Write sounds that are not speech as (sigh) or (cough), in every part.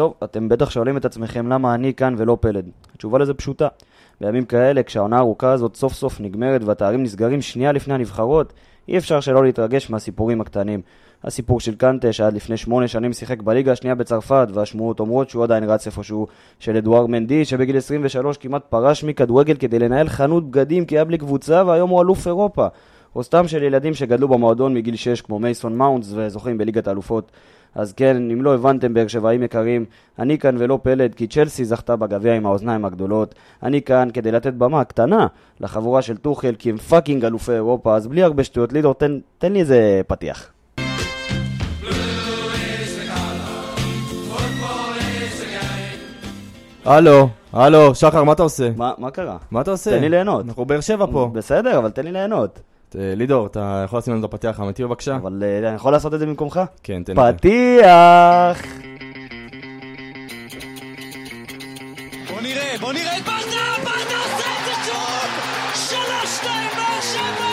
טוב, אתם בטח שואלים את עצמכם למה אני כאן ולא פלד. התשובה לזה פשוטה. בימים כאלה, כשהעונה הארוכה הזאת סוף סוף נגמרת והתארים נסגרים שנייה לפני הנבחרות, אי אפשר שלא להתרגש מהסיפורים הקטנים. הסיפור של קנטה, שעד לפני שמונה שנים שיחק בליגה השנייה בצרפת, והשמועות אומרות שהוא עדיין רץ איפשהו, של אדואר מנדי, שבגיל 23 כמעט פרש מכדורגל כדי לנהל חנות בגדים כי היה בלי קבוצה, והיום הוא אלוף אירופה. או סתם של ילדים שגדלו במועדון מגיל 6 כמו מייסון מאונטס וזוכים בליגת האלופות. אז כן, אם לא הבנתם באר שבעים יקרים, אני כאן ולא פלד כי צ'לסי זכתה בגביע עם האוזניים הגדולות. אני כאן כדי לתת במה קטנה לחבורה של טוחל כי הם fucking אלופי אירופה, אז בלי הרבה שטויות, לידור, תן, תן לי איזה פתיח. הלו, הלו, שחר, מה אתה עושה? מה, מה קרה? מה אתה עושה? תן לי ליהנות. אנחנו באר שבע פה. בסדר, אבל תן לי ליהנות. אה, לידור, אתה יכול לשים לנו את הפתיח האמיתי בבקשה? אבל אה, אני יכול לעשות את זה במקומך? כן, תן לי. פתיח! בוא נראה, בוא נראה את ברדה, ברדה עושה את זה שוב! שלוש, שתיים, באר שבע!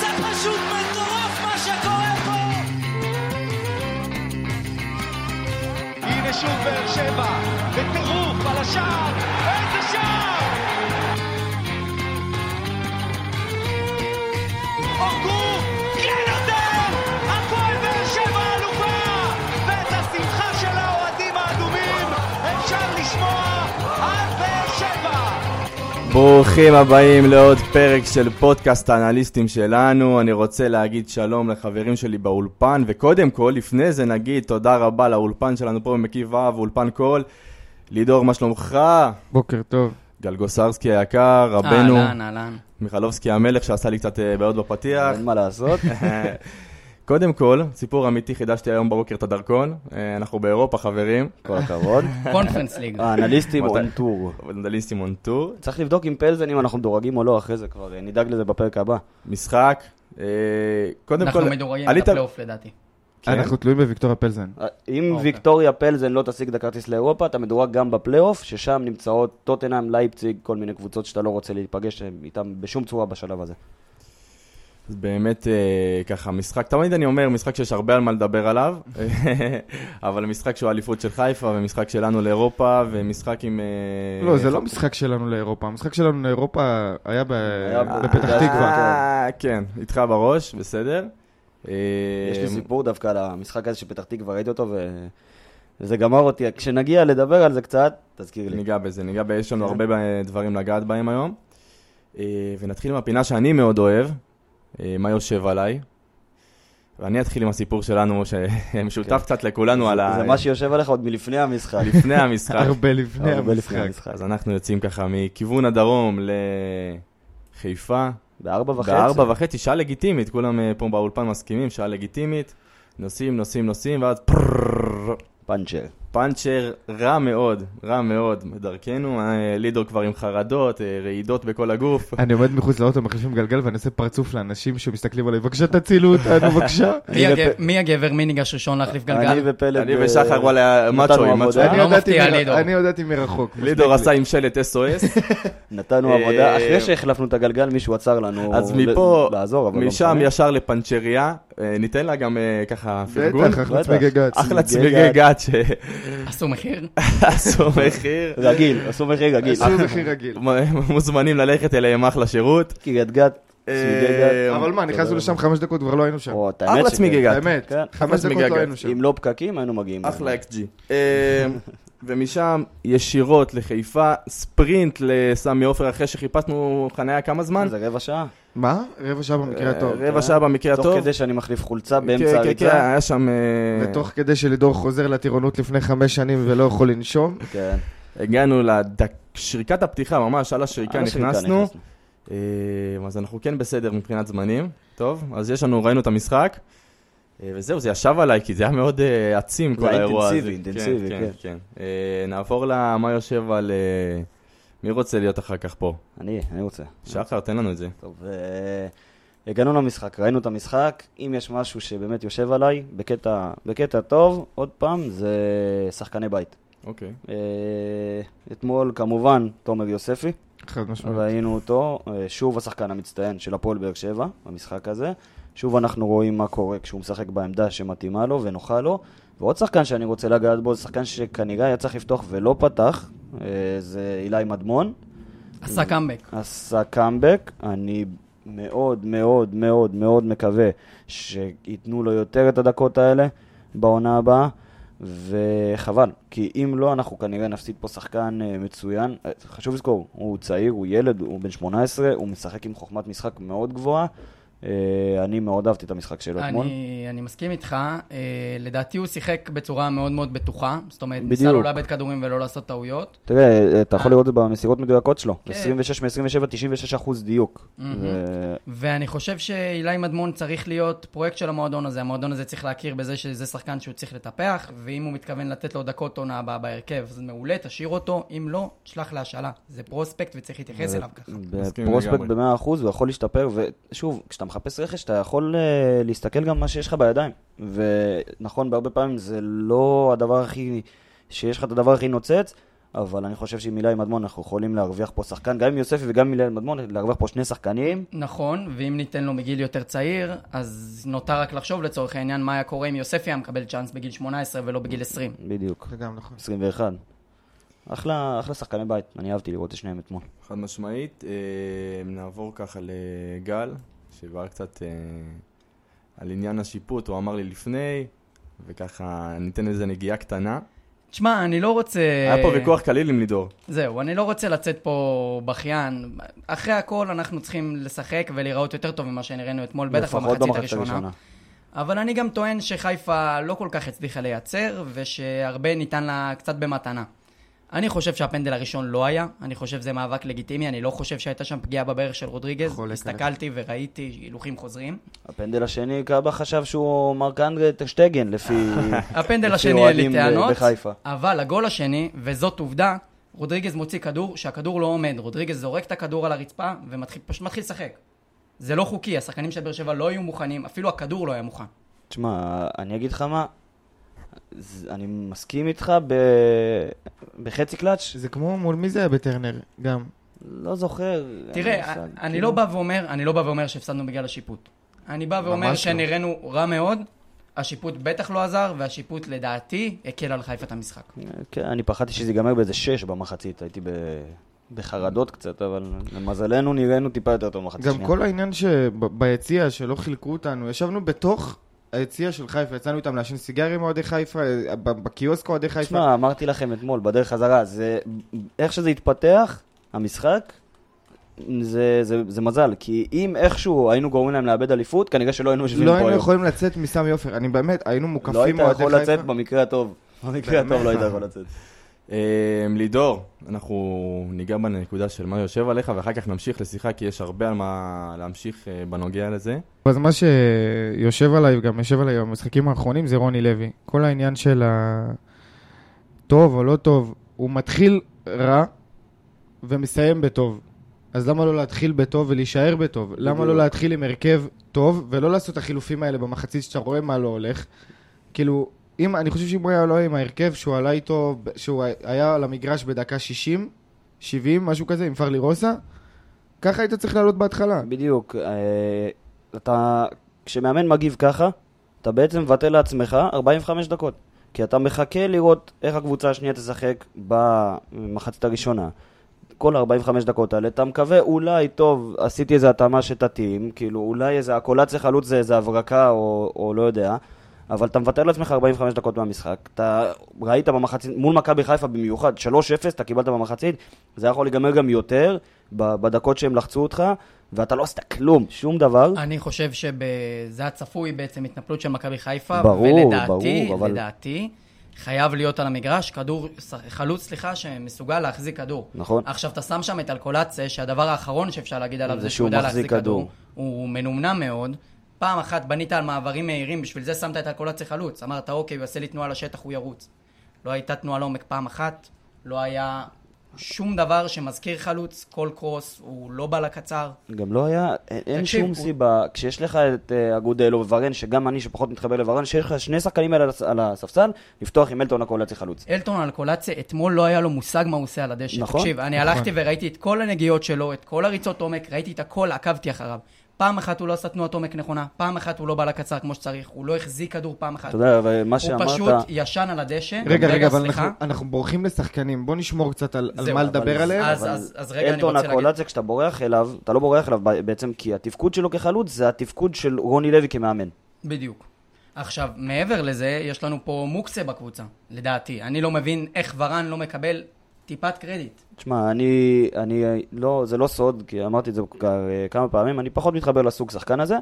זה פשוט מטורף מה שקורה פה! הנה שוב באר שבע, בטירוף על השער, ברוכים הבאים לעוד פרק של פודקאסט האנליסטים שלנו. אני רוצה להגיד שלום לחברים שלי באולפן, וקודם כל, לפני זה נגיד תודה רבה לאולפן שלנו פה במקיף ו', אולפן קול. לידור, מה שלומך? בוקר טוב. גלגוסרסקי היקר, רבנו, אהלן, אהלן. מיכלובסקי המלך שעשה לי קצת אה, בעיות בפתיח. אין מה לעשות. (laughs) קודם כל, סיפור אמיתי, חידשתי היום בבוקר את הדרכון. אה, אנחנו באירופה, חברים. כל הכבוד. (laughs) קונפרנס ליג. האנליסטים מתי? און טור. ונדליסטים on tour. צריך לבדוק עם פלזן אם אנחנו מדורגים או לא, אחרי זה כבר אה, נדאג לזה בפרק הבא. משחק. אה, קודם אנחנו כל, מדורגים עלית- בפלייאוף לדעתי. כן. אנחנו תלויים בוויקטוריה פלזן. אם אוקיי. ויקטוריה פלזן לא תשיג את הכרטיס לאירופה, אתה מדורג גם בפלייאוף, ששם נמצאות טוטנאם, לייפציג, כל מיני קבוצות שאתה לא רוצה להיפגש איתן בשום צורה בשלב הזה. אז באמת אה, ככה, משחק, תמיד אני אומר, משחק שיש הרבה על מה לדבר עליו, (laughs) אבל משחק שהוא אליפות של חיפה, ומשחק שלנו לאירופה, ומשחק עם... אה, לא, זה לא משחק שלנו לאירופה. המשחק שלנו לאירופה היה ב- היה ב- בפתח אה, תקווה. אה, כן, איתך בראש, בסדר. אה, יש לי סיפור דווקא על המשחק הזה שפתח תקווה, ראיתי אותו ו... וזה גמר אותי. כשנגיע לדבר על זה קצת, תזכיר לי. ניגע בזה, ניגע ב... יש לנו כן. הרבה דברים לגעת בהם היום. ונתחיל עם הפינה שאני מאוד אוהב, מה יושב עליי. ואני אתחיל עם הסיפור שלנו, שמשותף (laughs) קצת לכולנו על ה... כן. זה מה שיושב עליך עוד מלפני המשחק. לפני המשחק. (laughs) הרבה לפני הרבה לפני המשחק. אז אנחנו יוצאים ככה מכיוון הדרום לחיפה. בארבע וחצי. בארבע וחצי, שעה לגיטימית, כולם אה, פה באולפן מסכימים, שעה לגיטימית. נוסעים, נוסעים, נוסעים, ואז פרררר, פאנצ'ר. פאנצ'ר רע מאוד, רע מאוד בדרכנו. אה, לידור כבר עם חרדות, אה, רעידות בכל הגוף. (laughs) אני עומד מחוץ לאוטו, מחליפים גלגל ואני עושה פרצוף לאנשים שמסתכלים עליי, בבקשה תצילו אותנו, (laughs) בבקשה. מי הגבר- מי ניגש ראשון להחליף אני גלגל? ופלד... אני אה, ושחר וואלה עבודה. מאצ'ואים. אני לא הודעתי. אני הודעתי מרחוק. לידור לי. עשה עם שלט SOS. (laughs) נתנו עבודה, אחרי שהחלפנו את הגלגל מישהו עצר לנו אז מפה, לא משם. ישר לפנצ'ריה. ניתן לה גם ככה פרגון. בטח, אחלה. צמיגי גץ. אחלה צמיגי. גת עשו מחיר? שעשו מחיר. רגיל, עשו מחיר רגיל. עשו מחיר רגיל. מוזמנים ללכת אליהם אחלה שירות. קריית גת, צמיגי גת. אה, אבל מה, נכנסנו לשם חמש דקות, כבר לא היינו שם. אחלה. צמיגי גת. באמת, כן. חמש דקות לא. היינו שם. אם לא פקקים, היינו מגיעים. אחלה XG. אה, ומשם ישירות לחיפה, ספרינט לסמי עופר אחרי שחיפשנו חניה כמה זמן? זה רבע שעה. מה? רבע שעה במקרה הטוב. אה, רבע שעה במקרה תוך הטוב. כדי שאני מחליף חולצה כן, באמצע כן, כן, הריצה. היה שם... אה, ותוך כדי שלידור חוזר לטירונות לפני חמש שנים ולא יכול לנשום. כן. הגענו לשריקת הפתיחה, ממש על השריקה נכנסנו. אה, אז אנחנו כן בסדר מבחינת זמנים. טוב, אז יש לנו, ראינו את המשחק. וזהו, זה ישב עליי, כי זה היה מאוד עצים זה כל היה האירוע הזה. אינטנסיבי, אינטנסיבי, כן. כן. כן, כן. נעבור למה יושב על... מי רוצה להיות אחר כך פה? אני, אני רוצה. שחר, תן לנו את זה. טוב, אה, הגענו למשחק, ראינו את המשחק. אם יש משהו שבאמת יושב עליי, בקטע, בקטע טוב, עוד פעם, זה שחקני בית. אוקיי. אה, אתמול, כמובן, תומר יוספי, חד משמעית. ראינו אותו, אה, שוב השחקן המצטיין של הפועל באר שבע, במשחק הזה. שוב אנחנו רואים מה קורה כשהוא משחק בעמדה שמתאימה לו ונוחה לו, ועוד שחקן שאני רוצה לגעת בו, זה שחקן שכנראה היה צריך לפתוח ולא פתח, אה, זה אילי מדמון. עשה קאמבק. עשה קאמבק, אני מאוד מאוד מאוד מאוד מקווה שייתנו לו יותר את הדקות האלה בעונה הבאה, וחבל, כי אם לא, אנחנו כנראה נפסיד פה שחקן אה, מצוין. אה, חשוב לזכור, הוא צעיר, הוא ילד, הוא בן 18, הוא משחק עם חוכמת משחק מאוד גבוהה. אה, אני מאוד אהבתי את המשחק שלו אתמול. אני, אני מסכים איתך, אה, לדעתי הוא שיחק בצורה מאוד מאוד בטוחה, זאת אומרת, ניסה. לא לאבד כדורים ולא לעשות טעויות. תראה, אתה יכול לראות את זה במסירות מדויקות שלו. כן. 26 מ-27, 96 אחוז דיוק. ואני חושב שאילי מדמון צריך להיות פרויקט של המועדון הזה. המועדון הזה צריך להכיר בזה שזה שחקן שהוא צריך לטפח, ואם הוא מתכוון לתת לו דקות עונה הבאה בהרכב, אז מעולה, תשאיר אותו. אם לא, שלח להשאלה. זה פרוספקט וצריך להתייחס אליו ככה. לגמרי. ב-100%, הוא יכול להשתפר, ושוב, כשאתה מחפש רכש, אתה יכול uh, להסתכל גם מה שיש לך בידיים. ונכון, בהרבה פעמים זה לא הדבר הכי, שיש לך את הדבר הכי נוצץ, אבל אני חושב שעם אילי מדמון אנחנו יכולים להרוויח פה שחקן, גם עם יוספי וגם עם אילי מדמון, להרוויח פה שני שחקנים. נכון, ואם ניתן לו מגיל יותר צעיר, אז נותר רק לחשוב לצורך העניין מה היה קורה אם יוספי היה מקבל צ'אנס בגיל 18 ולא בגיל 20. בדיוק, זה גם נכון. 21. אחלה, אחלה שחקני בית, אני אהבתי לראות את שניהם אתמול. חד משמעית. אה, נעבור ככה לגל, שיבהר קצת אה, על עניין השיפוט, הוא אמר לי לפני, וככה ניתן איזה נגיעה קטנה. תשמע, אני לא רוצה... היה פה ויכוח קליל עם לידור. זהו, אני לא רוצה לצאת פה בכיין. אחרי הכל אנחנו צריכים לשחק ולהיראות יותר טוב ממה שנראינו אתמול, בטח לפחות במחצית הראשונה. אבל אני גם טוען שחיפה לא כל כך הצליחה לייצר, ושהרבה ניתן לה קצת במתנה. אני חושב שהפנדל הראשון לא היה, אני חושב שזה מאבק לגיטימי, אני לא חושב שהייתה שם פגיעה בברך של רודריגז. חולק הסתכלתי וראיתי הילוכים חוזרים. הפנדל השני, קאבה חשב שהוא מרק אנדרה טשטגן, לפי... (laughs) הפנדל השני אין לי ב- טענות, בחיפה. אבל הגול השני, וזאת עובדה, רודריגז מוציא כדור שהכדור לא עומד. רודריגז זורק את הכדור על הרצפה ופשוט מתחיל לשחק. זה לא חוקי, השחקנים של באר שבע לא היו מוכנים, אפילו הכדור לא היה מוכן. תשמע, אני אגיד לך מה, אני מסכים איתך ב... בחצי קלאץ', זה כמו מול מי זה היה בטרנר, גם. לא זוכר. תראה, מושג, אני כאילו. לא בא ואומר, אני לא בא ואומר שהפסדנו בגלל השיפוט. אני בא ואומר לא. שנראינו רע מאוד, השיפוט בטח לא עזר, והשיפוט לדעתי הקל על חיפה את המשחק. כן, אני פחדתי שזה ייגמר באיזה שש במחצית, הייתי ב... בחרדות קצת, אבל למזלנו נראינו טיפה יותר טוב במחצית גם שנייה. כל העניין שביציע, שלא חילקו אותנו, ישבנו בתוך היציע של חיפה, יצאנו איתם לעשן סיגרים עם אוהדי חיפה, ב- בקיוסק אוהדי חיפה. תשמע, אמרתי לכם אתמול, בדרך חזרה, זה... איך שזה התפתח, המשחק, זה, זה, זה מזל, כי אם איכשהו היינו גורמים להם לאבד אליפות, כנראה שלא היינו יושבים לא פה היינו היום. יכולים לצאת מסמי עופר, אני באמת, היינו לא מוקפים היית אוהדי יכול חיפה. לצאת במקרה הטוב. במקרה הטוב. לא היית יכול לצאת. אה, לידור, אנחנו ניגע בנקודה של מה יושב עליך, ואחר כך נמשיך לשיחה, כי יש הרבה על מה להמשיך אה, בנוגע לזה. אז מה שיושב עליי, וגם יושב עליי במשחקים האחרונים, זה רוני לוי. כל העניין של הטוב או לא טוב, הוא מתחיל רע ומסיים בטוב. אז למה לא להתחיל בטוב ולהישאר בטוב? למה לא. להתחיל עם הרכב טוב, ולא לעשות את החילופים האלה במחצית שאתה רואה מה לא הולך? כאילו, אם, אני חושב שאם הוא היה לא עם ההרכב שהוא עלה איתו, שהוא היה על המגרש בדקה 60, 70, משהו כזה, עם פרלי רוסה, ככה היית צריך לעלות בהתחלה. בדיוק. אה, אתה, כשמאמן מגיב ככה, אתה בעצם מבטל לעצמך 45 דקות. כי אתה מחכה לראות איך הקבוצה השנייה תשחק במחצית הראשונה. כל ה-45 דקות האלה, אתה מקווה, אולי, טוב, עשיתי איזה התאמה שתתאים, כאילו, אולי איזה הקולציה חלוץ זה איזה הברקה או, או לא יודע, אבל אתה מוותר לעצמך 45 דקות מהמשחק. אתה ראית במחצית, מול מכבי חיפה במיוחד, 3-0, אתה קיבלת במחצית, זה יכול להיגמר גם יותר, בדקות שהם לחצו אותך, ואתה לא עשית כלום, שום דבר. אני חושב שזה הצפוי בעצם התנפלות של מכבי חיפה, ברור, ולדעתי, ברור, אבל- לדעתי, חייב להיות על המגרש כדור, חלוץ, סליחה, שמסוגל להחזיק כדור. נכון. עכשיו, אתה שם שם את אלקולציה, שהדבר האחרון שאפשר להגיד עליו זה זה שהוא יודע להחזיק כדור. כדור. הוא מנומנם מאוד. פעם אחת בנית על מעברים מהירים, בשביל זה שמת את אלקולציה חלוץ. אמרת, אוקיי, הוא יעשה לי תנועה לשטח, הוא ירוץ. לא הייתה תנועה לעומק פעם אחת, לא היה שום דבר שמזכיר חלוץ, כל קרוס, הוא לא בא לקצר. גם לא היה, אין, אין תקשיב, שום הוא- סיבה, כשיש לך את uh, אגודלו וורן, שגם אני שפחות מתחבר לוורן, שיש לך שני שחקנים על הס- על הספסל, לפתוח עם אלטון הקולציה חלוץ. אלטון אלקולציה, אתמול לא היה לו מושג מה הוא עושה על הדשא. נכון, תקשיב, אני נכון. הלכתי וראיתי את כל הנגיעות שלו, את כל הריצות עומק, ראיתי את הכל, עקבתי אחריו. פעם אחת הוא לא עשה תנועת עומק נכונה, פעם אחת הוא לא בא לקצר כמו שצריך, הוא לא החזיק כדור פעם אחת. אתה יודע, אבל מה הוא שאמרת... פשוט ישן על הדשא. רגע, רגע, אבל. אנחנו- אנחנו בורחים לשחקנים, בוא נשמור קצת על על מה אבל לדבר עליהם. אז- אבל אז- אז רגע, אני רוצה להגיד- הקולציה, כשאתה בורח אליו, אתה לא בורח אליו בעצם כי התפקוד שלו כחלוץ זה התפקוד של רוני לוי כמאמן. בדיוק. עכשיו, מעבר לזה, יש לנו פה מוקצה בקבוצה, לדעתי. אני לא מבין איך ורן לא מקבל טיפת קרדיט. תשמע, אני, אני, לא, זה לא סוד, כי אמרתי את זה כבר אה, כמה פעמים, אני פחות מתחבר לסוג שחקן הזה,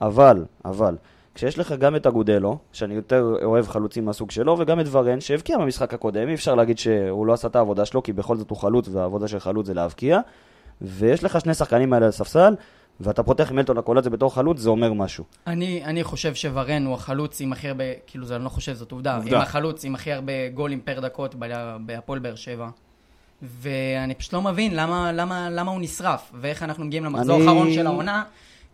אבל, אבל, כשיש לך גם את אגודלו, שאני יותר אוהב חלוצים מהסוג שלו, וגם את ורן, שהבקיע במשחק הקודם, אי אפשר להגיד שהוא לא עשה את העבודה שלו, כי בכל זאת הוא חלוץ, והעבודה של חלוץ זה להבקיע, ויש לך שני שחקנים האלה על הספסל, ואתה פותח עם אלטון הקולציה בתור חלוץ, זה אומר משהו. אני, אני חושב שוורן הוא החלוץ עם הכי הרבה, כאילו זה, אני לא חושב, זאת עובדה, עובדה. עם החלוץ עם הכי הרבה גולים פר דקות בהפועל באר שבע. ואני פשוט לא מבין למה, למה, למה הוא נשרף, ואיך אנחנו מגיעים למחזור אני- האחרון של העונה,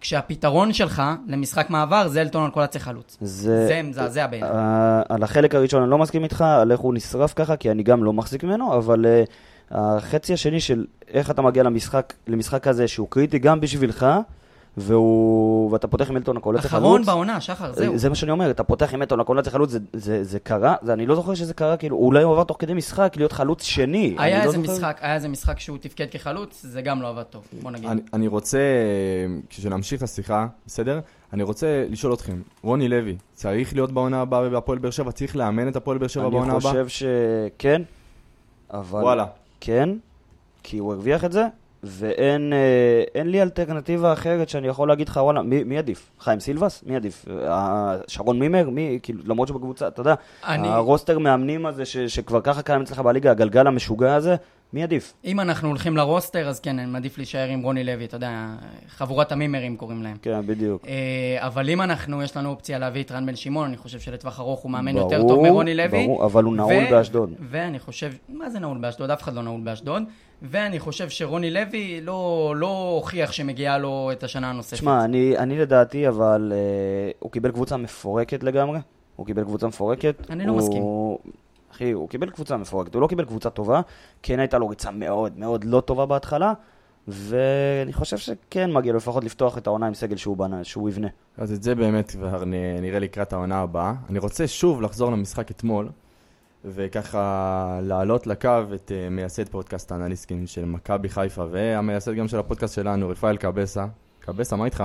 כשהפתרון שלך למשחק מעבר זה אלטון על קולציה חלוץ. זה, זה מזעזע בעיניי. אה, על החלק הראשון אני לא מסכים איתך, על איך הוא נשרף ככה, כי אני גם לא מחזיק ממנו, אבל אה, החצי השני של איך אתה מגיע למשחק, למשחק כזה שהוא קריטי גם בשבילך, והוא, ואתה פותח עם אלטון הקולציה חלוץ. אחרון בעונה, שחר, זהו. זה מה שאני אומר, אתה פותח עם אלטון הקולציה חלוץ, זה, זה, זה קרה, זה, אני לא זוכר שזה קרה, כאילו, אולי הוא עבר תוך כדי משחק להיות חלוץ שני. אני היה לא איזה זוכר. משחק, היה איזה משחק שהוא תפקד כחלוץ, זה גם לא עבד טוב, בוא נגיד. אני, אני רוצה, כשנמשיך את השיחה, בסדר? אני רוצה לשאול אתכם, רוני לוי, צריך להיות בעונה הבאה בהפועל באר שבע? צריך לאמן את הפועל באר שבע בעונה אני הבאה? חושב שכן, אבל... וואלה. כן, כי הוא הרוויח את זה, ואין אה, לי אלטרנטיבה אחרת שאני יכול להגיד לך, וואלה, מי, מי עדיף? חיים סילבס? מי עדיף? אה, שרון מימר? מי? כאילו, למרות שבקבוצה, אתה יודע, אני- הרוסטר מאמנים הזה ש, שכבר ככה קיים אצלך בליגה, הגלגל המשוגע הזה, מי עדיף? אם אנחנו הולכים לרוסטר, אז כן, אני מעדיף להישאר עם רוני לוי, אתה יודע, חבורת המימרים קוראים להם. כן, בדיוק. אה, אבל אם אנחנו, יש לנו אופציה להביא את רן בן שמעון, אני חושב שלטווח ארוך הוא מאמן ברור, יותר טוב מרוני לוי. ברור, אבל הוא נעול באשדוד. ואני חושב, מה זה נעול באשדוד? אף אחד לא נעול באשדוד. ואני חושב שרוני לוי לא, לא הוכיח שמגיעה לו את השנה הנוספת. תשמע, אני, אני לדעתי, אבל אה, הוא קיבל קבוצה מפורקת לגמרי. הוא קיבל קבוצה מפורקת. אני לא הוא... מסכים. אחי, הוא קיבל קבוצה מפורקת, הוא לא קיבל קבוצה טובה. כן הייתה לו ריצה מאוד מאוד לא טובה בהתחלה, ואני חושב שכן מגיע לו לפחות לפתוח את העונה עם סגל שהוא בנה, שהוא יבנה. אז את זה באמת כבר נראה לקראת העונה הבאה. אני רוצה שוב לחזור למשחק אתמול, וככה לעלות לקו את uh, מייסד פודקאסט האנליסטים של מכבי חיפה, והמייסד גם של הפודקאסט שלנו, רפאל קבסה. קבסה, מה איתך?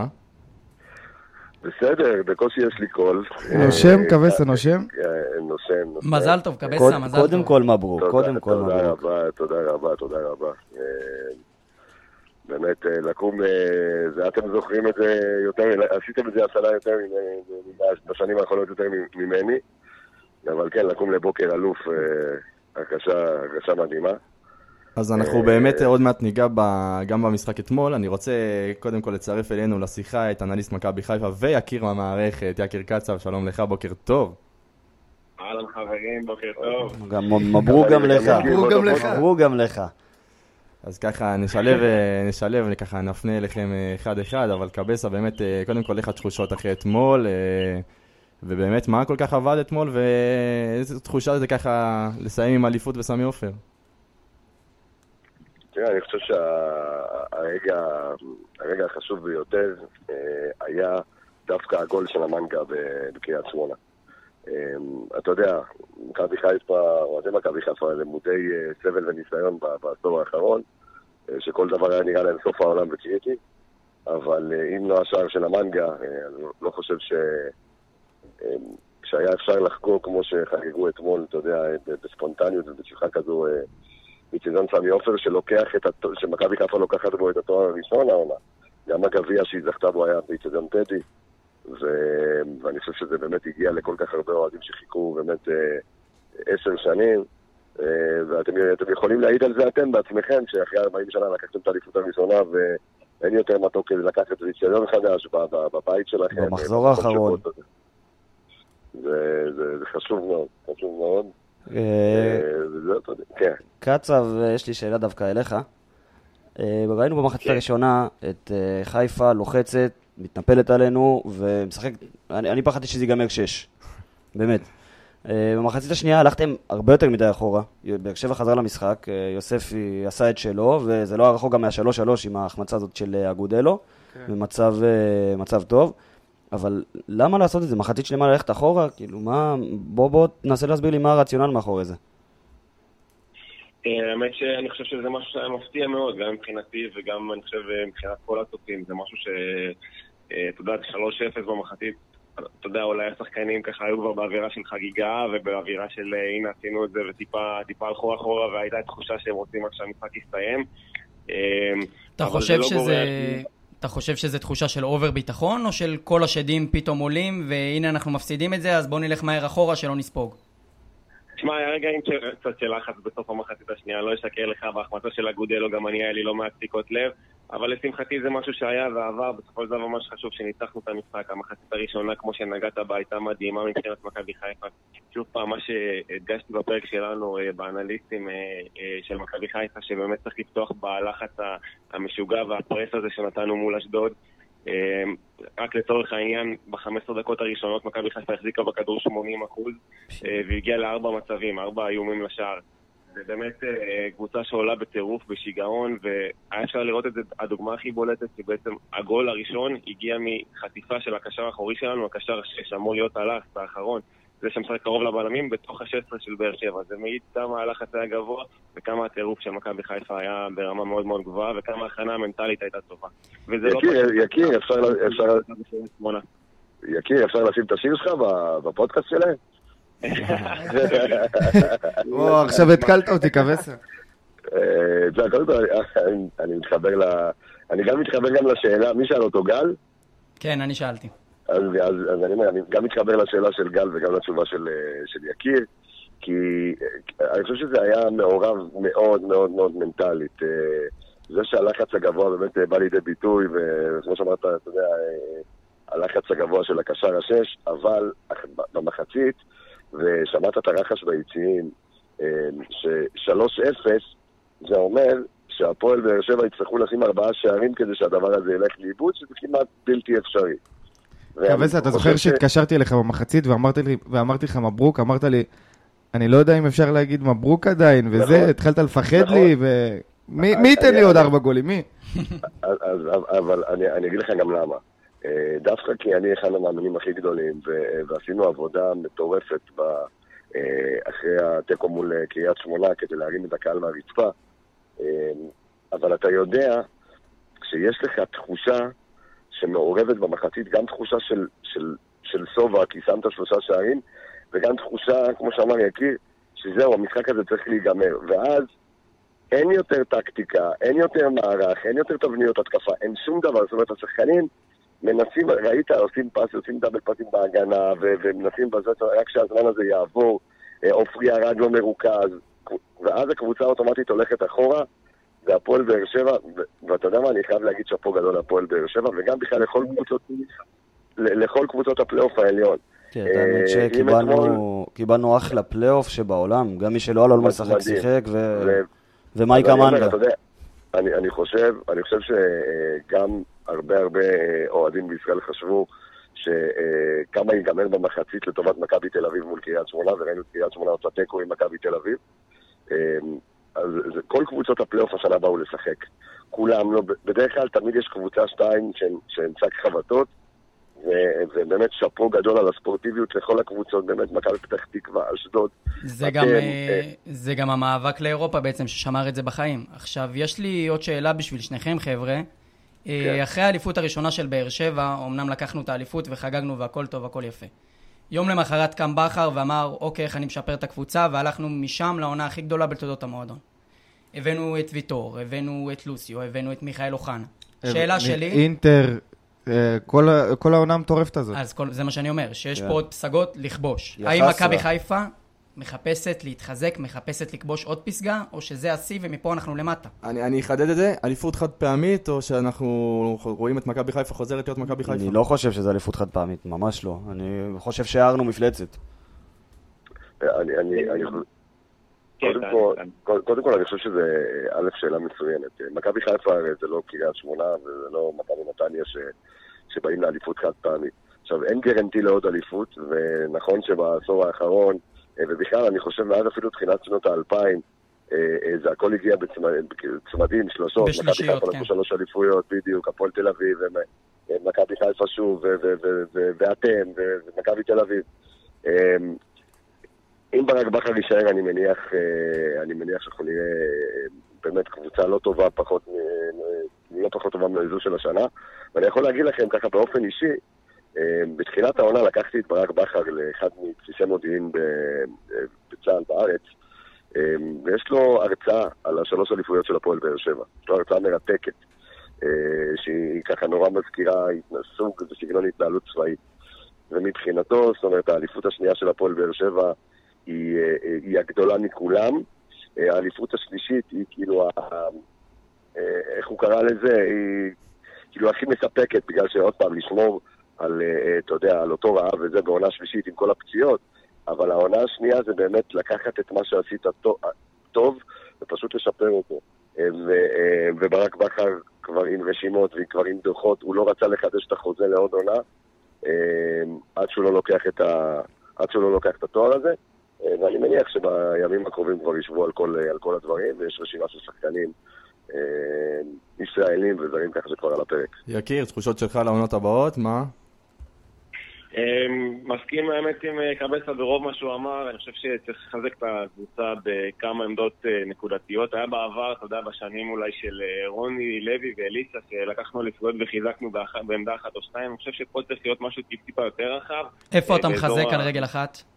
בסדר, בקושי יש לי קול. נושם, אה, קבסה, נושם? אה, נושם, נושם. מזל טוב, קבסה, מזל טוב. קודם כל מברוק, תודה, קודם כל תודה מברוק. רבה, תודה רבה, תודה רבה. אה, באמת, אה, לקום, אה, זה אתם זוכרים את זה יותר, עשיתם את זה השנה יותר, בשנים האחרונות יותר ממני, אבל כן, לקום לבוקר אלוף, אה, הרגשה מדהימה. אז אנחנו אה, באמת עוד מעט ניגע ב- גם במשחק אתמול. אני רוצה קודם כל לצרף אלינו לשיחה את אנליסט מכבי חיפה ויקיר מהמערכת, יקיר קצב, שלום לך, בוקר טוב. אהלן חברים, בוקר טוב. גם מברוק גם לך. מברוק גם לך. אז ככה נשלב, אה, נשלב, ככה נפנה אליכם אה, אחד-אחד, אבל קבסה באמת, אה, קודם כל איך התחושות אחרי אתמול, אה, ובאמת מה כל כך עבד אתמול, ואיזה תחושה זה ככה לסיים עם אליפות וסמי עופר. תראה, אני חושב שהרגע הרגע החשוב ביותר אה, היה דווקא הגול של המנגה בקריית שמונה. אה, אתה יודע, מכבי חיפה, אוהדי מכבי חיפה למודי אה, סבל וניסיון בעשור האחרון, אה, שכל דבר היה נראה להם סוף העולם וקריטי, אבל אם לא השער של המנגה, אני לא חושב ש... אה, שהיה אפשר לחגוג כמו שחגגו אתמול, אתה יודע, בספונטניות ובתשוקה כזו אה, מצדון סמי עופר, שלוקח את התואר, שמכבי חיפה לוקחת בו את התואר הראשון העונה. גם הגביע שהיא זכתה בו היה באיצטדיון טדי, ו... ואני חושב שזה באמת הגיע לכל כך הרבה אוהדים שחיכו באמת אה, עשר שנים, אה, ואתם אתם יכולים להעיד על זה אתם בעצמכם, שאחרי 40 שנה לקחתם את האליפות הראשונה, ואין יותר מתוק כדי לקחת את איצטדיון חדש בבית שלכם. במחזור אה, האחרון. זה, זה, זה חשוב מאוד, חשוב מאוד. אה, כן. קצב, אה, יש לי שאלה דווקא אליך. אה, ראינו במחצית הראשונה את חיפה לוחצת, מתנפלת עלינו, ומשחק... אני, פחדתי שזה ייגמר 6. באמת. במחצית השנייה הלכתם הרבה יותר מדי אחורה. באר שבע חזר למשחק, יוספי עשה את שלו, וזה לא היה רחוק גם מה-3-3 עם ההחמצה הזאת של אגודלו. במצב אה, מצב טוב. אבל למה לעשות את זה? מחצית שלמה ללכת אחורה? כאילו, מה... בוא, בוא, תנסה להסביר לי מה הרציונל מאחורי זה. אה, האמת שאני חושב שזה משהו שהיה מפתיע מאוד, גם מבחינתי וגם אני חושב מבחינת כל הצופים. זה משהו ש... אה, אתה יודע, 3-0 במחצית, אתה יודע, אולי השחקנים ככה היו כבר באווירה של חגיגה ובאווירה של אה, הנה עשינו את זה וטיפה טיפה הלכו אחורה והייתה תחושה שהם רוצים רק שהמשחק יסתיים. אתה חושב לא שזה... אתה חושב שזה תחושה של אובר ביטחון, או של כל השדים פתאום עולים, והנה אנחנו מפסידים את זה, אז בואו נלך מהר אחורה שלא נספוג? תשמע, היה רגעים קצת של לחץ בסוף המחצית השנייה, לא אשקר לך, בהחמצה של אגודלו גם אני היה לי לא מעט דפיקות לב, אבל לשמחתי זה משהו שהיה ועבר, בסופו של דבר ממש חשוב שניצחנו את המשחק. המחצית הראשונה, כמו שנגעת בה, הייתה מדהימה מבחינת מכבי חיפה. שוב פעם, מה שהדגשתי בפרק שלנו אה, באנליסטים אה, אה, של מכבי חיפה, שבאמת צריך לפתוח בלחץ המשוגע והפרס הזה שנתנו מול אשדוד. רק לצורך העניין, ב-15 דקות הראשונות מכבי חיפה החזיקה בכדור 80 אחוז אה, והגיעה לארבע מצבים, ארבע איומים לשער. זה באמת אה, קבוצה שעולה בטירוף, בשיגעון, והיה אפשר לראות את זה, הדוגמה הכי בולטת, שבעצם הגול הראשון הגיע מחטיפה של הקשר האחורי שלנו, הקשר שאמור להיות הלחץ האחרון. זה שמשחק קרוב לבלמים בתוך ה-16 של באר שבע. זה מעיד כמה הלחץ היה גבוה וכמה הטירוף של מכבי חיפה היה ברמה מאוד מאוד גבוהה וכמה ההכנה המנטלית הייתה טובה. וזה לא יקיר, פשוט. יקיר, אפשר. יקיר, אפשר לשים את השיר שלך בפודקאסט שלהם? או, עכשיו התקלת אותי, קווסר. אה, קודם כל, אני- מתחבר ל... אני גם מתחבר גם לשאלה, מי שאל אותו גל? כן, אני שאלתי. אז, אז, אז אני אומר, אני גם מתחבר לשאלה של גל וגם לתשובה של, אה, של יקיר, כי אה, אני חושב שזה היה מעורב מאוד מאוד מאוד מנטלית. זה שהלחץ הגבוה באמת בא לידי ביטוי, וכמו שאמרת, אתה יודע, הלחץ הגבוה של הקשר השש, אבל במחצית, ושמעת את הרחש ביציעים, אה, ש-3-0, זה אומר שהפועל באר שבע יצטרכו לשים ארבעה שערים כדי שהדבר הזה ילך לאיבוד, שזה כמעט בלתי אפשרי. קווסר, אתה זוכר שהתקשרתי אליך במחצית ואמרתי לך מברוק, אמרת לי, אני לא יודע אם אפשר להגיד מברוק עדיין, וזה, נכון. התחלת לפחד נכון. לי, ומי מי ייתן לי עוד ארבע גולים? מי? אבל אני אגיד לך גם למה. אה, דווקא כי אני אחד המאמינים הכי גדולים, ועשינו עבודה מטורפת ב, אה, אחרי התיקו מול אה, קריית שמונה כדי להרים את הקהל מהרצפה. אבל אתה יודע, כשיש לך תחושה שמעורבת במחצית, גם תחושה של, של, של סובה, כי שמת שלושה שערים, וגם תחושה, כמו שאמר יקיר, שזהו, המשחק הזה צריך להיגמר. ואז אין יותר טקטיקה, אין יותר מערך, אין יותר תבניות התקפה, אין שום דבר. זאת אומרת, השחקנים מנסים, ראית, עושים פס, עושים דאבל פסים בהגנה, ו- ומנסים בזה, רק שהזמן הזה יעבור, אה, עופרי ארד לא מרוכז, ואז הקבוצה האוטומטית הולכת אחורה, זה הפועל באר שבע, ו- ואתה יודע מה, אני חייב להגיד שאפו גדול להפועל באר שבע, וגם בכלל לכל קבוצות, לכל קבוצות הפלייאוף העליון. כן, אה, האמת אם שקיבלנו אחלה פלייאוף שבעולם, גם מי שלא עלה לו לשחק. שיחק, ומייקה מנגה. אני, אני חושב, אני חושב שגם הרבה הרבה אה, אוהדים בישראל חשבו שכמה ייגמר במחצית לטובת מכבי תל אביב מול קריית שמונה, וראינו את קריית שמונה עושה תיקו עם מכבי תל אביב. אה, אז זה, כל קבוצות הפלייאוף השנה באו לשחק. כולם, לא, בדרך כלל תמיד יש קבוצה שתיים שהן- שק חבטות, ובאמת שאפו גדול על הספורטיביות לכל הקבוצות, באמת מכבי פתח תקווה, אשדוד. זה אתם, גם, אה, אה, זה גם המאבק לאירופה בעצם, ששמר את זה בחיים. עכשיו, יש לי עוד שאלה בשביל שניכם, חבר'ה. אה, כן. אחרי האליפות הראשונה של באר שבע, אמנם לקחנו את האליפות וחגגנו והכל טוב, הכל יפה. יום למחרת קם בכר ואמר, אוקיי, איך אני משפר את הקבוצה, והלכנו משם לעונה הכי גדולה בתולדות המועדון. הבאנו את ויטור, הבאנו את לוסיו, הבאנו את מיכאל אוחנה. שאלה שלי... אינטר, אה, כל ה- כל העונה המטורפת הזאת. אז כל, זה מה שאני אומר, שיש כן. פה עוד פסגות לכבוש. האם מכבי. חיפה מחפשת להתחזק, מחפשת לכבוש עוד פסגה, או שזה השיא ומפה אנחנו למטה? אני, אני אחדד את זה, אליפות חד פעמית, או שאנחנו רואים את מכבי חיפה חוזרת להיות מכבי חיפה? אני לא חושב שזה אליפות חד פעמית, ממש לא. אני חושב שהערנו מפלצת. אני, אני, אני, קודם דן, כל. קודם קודם כל אני חושב שזה, א', שאלה מצוינת. מכבי חיפה הרי זה לא קריית שמונה וזה לא מכבי נתניה ש, שבאים לאליפות חד פעמית. עכשיו, אין גרנטי לעוד אליפות, ונכון שבעשור האחרון, אה, ובכלל, אני חושב מאז אפילו תחילת שנות האלפיים, אה, אה, זה הכל הגיע בצמדים, שלושות, מכבי חיפה כן. לקחו שלוש אליפויות, בדיוק, הפועל תל אביב, מכבי חיפה שוב, ו- ו- ו- ו- ואתם, ו- ומכבי תל אביב. אם ברק בכר יישאר, אני מניח, אה, אני מניח שאנחנו נראה אה, באמת קבוצה לא טובה, פחות, לא פחות טובה מזו של השנה. ואני יכול להגיד לכם ככה באופן אישי, אה, בתחילת העונה לקחתי את ברק בכר לאחד מבסיסי מודיעין אה, בצה"ל בארץ, ויש לו הרצאה על השלוש אליפויות של הפועל באר שבע. יש לו הרצאה מרתקת, שהיא ככה נורא מזכירה סוג וסגנון התנהלות צבאית. ומבחינתו, זאת אומרת, האליפות השנייה של הפועל באר שבע היא, אה, היא הגדולה מכולם. אה, האליפות השלישית היא כאילו, ה- אה, איך הוא קרא לזה? היא כאילו הכי מספקת, בגלל שעוד פעם, לשמור על, אתה יודע, על אותו רעב וזה בעונה שלישית עם כל הפציעות, אבל העונה השנייה זה באמת לקחת את מה שעשית טוב, ופשוט לשפר אותו. ו- וברק בכר כבר עם רשימות וכבר עם דוחות, הוא לא רצה לחדש את החוזה לעוד עונה, עד שהוא לא לוקח את, ה... עד שהוא לא לוקח את התואר הזה. אה, ואני מניח שבימים הקרובים כבר ישבו על כל, על כל הדברים, ויש רשימה של שחקנים אה, ישראלים וזרים ככה שכבר על הפרק. יקיר, תחושות שלך לעונות הבאות, מה? אמ, מסכים האמת עם אה, קבסה ברוב מה שהוא אמר, אני חושב שצריך לחזק את הקבוצה בכמה עמדות אה, נקודתיות. היה בעבר, אתה יודע, בשנים אולי של אה, רוני לוי ואליסה, שלקחנו אליפויות וחיזקנו בעמדה אחת או שתיים, אני חושב שפה צריך להיות משהו טיפ-טיפה יותר רחב. איפה אה, אתה מחזק על רגל אחת?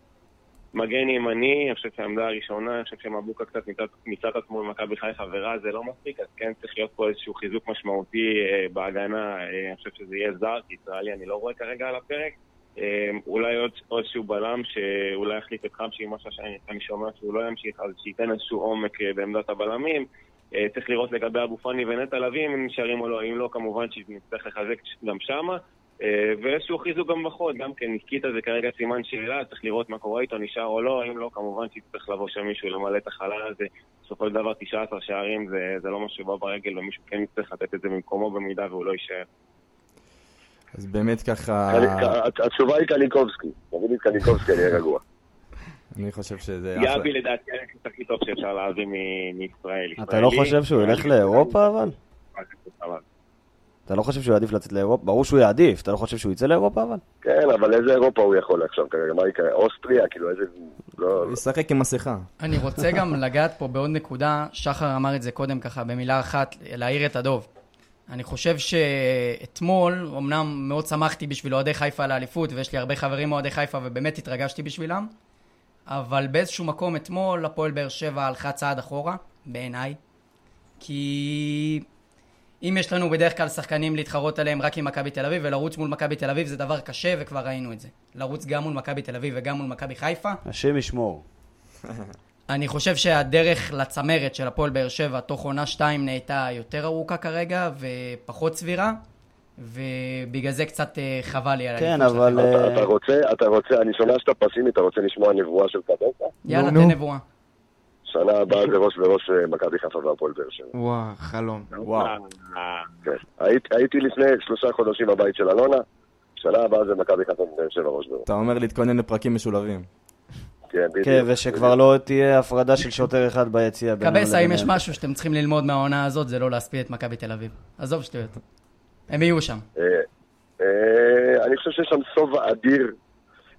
מגן ימני, אני חושב שהעמדה הראשונה, אני חושב שמבוקה קצת מצד, עצמו במכבי חיפה ורע זה לא מספיק, אז כן צריך להיות פה איזשהו חיזוק משמעותי אה, בהגנה, אה, אני חושב שזה יהיה זר, כי ישראלי אני לא רואה כרגע על הפרק. אה, אולי עוד, איזשהו בלם שאולי יחליף את חבשי, מה שאני שומע שהוא לא ימשיך, אז שייתן איזשהו עומק אה, בעמדת הבלמים. אה, צריך לראות לגבי אבו פאני ונטע לביא אם הם נשארים או לא, אם לא כמובן שנצטרך לחזק גם שמה. אה, ואיזשהו חיזוק גם בחוד, גם כן, ניקיטה זה כרגע סימן שאלה, צריך לראות מה קורה איתו, נשאר או לא, אם לא, כמובן שיצטרך לבוא שם מישהו למלא את החלל הזה. בסופו של דבר 19 שערים זה, זה לא משהו שבא ברגל, ומישהו כן יצטרך לתת את זה במקומו במידה והוא לא יישאר. אז באמת ככה, התשובה היא קניקובסקי. תגיד לי קניקובסקי, אני אהיה רגוע. (laughs) אני חושב שזה אחלה. יאבי לדעתי הנכס הכי טוב שאפשר להביא מישראל. אתה לא. חושב שהוא ילך לאירופה אבל? אתה לא חושב שהוא יעדיף לצאת לאירופה? ברור שהוא יעדיף, אתה לא חושב שהוא יצא לאירופה אבל? כן, אבל איזה אירופה הוא יכול עכשיו כרגע? מה יקרה? אוסטריה? כאילו איזה... לא... הוא ישחק עם מסכה. אני רוצה גם לגעת פה בעוד נקודה, שחר אמר את זה קודם ככה במילה אחת, להעיר את הדוב. אני חושב שאתמול, אמנם מאוד שמחתי בשביל אוהדי חיפה על האליפות, ויש לי הרבה חברים מאוהדי חיפה ובאמת התרגשתי בשבילם, אבל באיזשהו מקום אתמול הפועל באר שבע הלכה צעד אחורה, בעיניי, כי אם יש לנו בדרך כלל שחקנים להתחרות עליהם רק עם מכבי תל אביב, ולרוץ מול מכבי תל אביב זה דבר קשה, וכבר ראינו את זה. לרוץ גם מול מכבי תל אביב וגם מול מכבי חיפה, השם ישמור. אני חושב שהדרך לצמרת של הפועל באר שבע תוך עונה שתיים נהייתה יותר ארוכה כרגע ופחות סבירה, ובגלל זה קצת אה, חבל לי על כן, אבל... אתה- אתה רוצה, אתה רוצה, אני שומע שאתה פסימי, אתה רוצה לשמוע נבואה של קבסה? יאללה, תן. נבואה. שנה הבאה זה ראש בראש אה, מכבי חיפה והפועל באר שבע. וואו, חלום. וואו. כן. הייתי- לפני שלושה חודשים בבית של אלונה, שנה הבאה זה מכבי חיפה ובאר שבע ראש בראש. אתה אומר להתכונן לפרקים משולבים. כן, בדיוק. כן, ושכבר לא תהיה הפרדה של שוטר אחד ביציע. קבסה, אם יש. משהו שאתם צריכים ללמוד מהעונה הזאת, זה לא להספיד את מכבי תל אביב. עזוב שטויות. הם יהיו שם. אה, אה, אני חושב שיש שם שובע אדיר.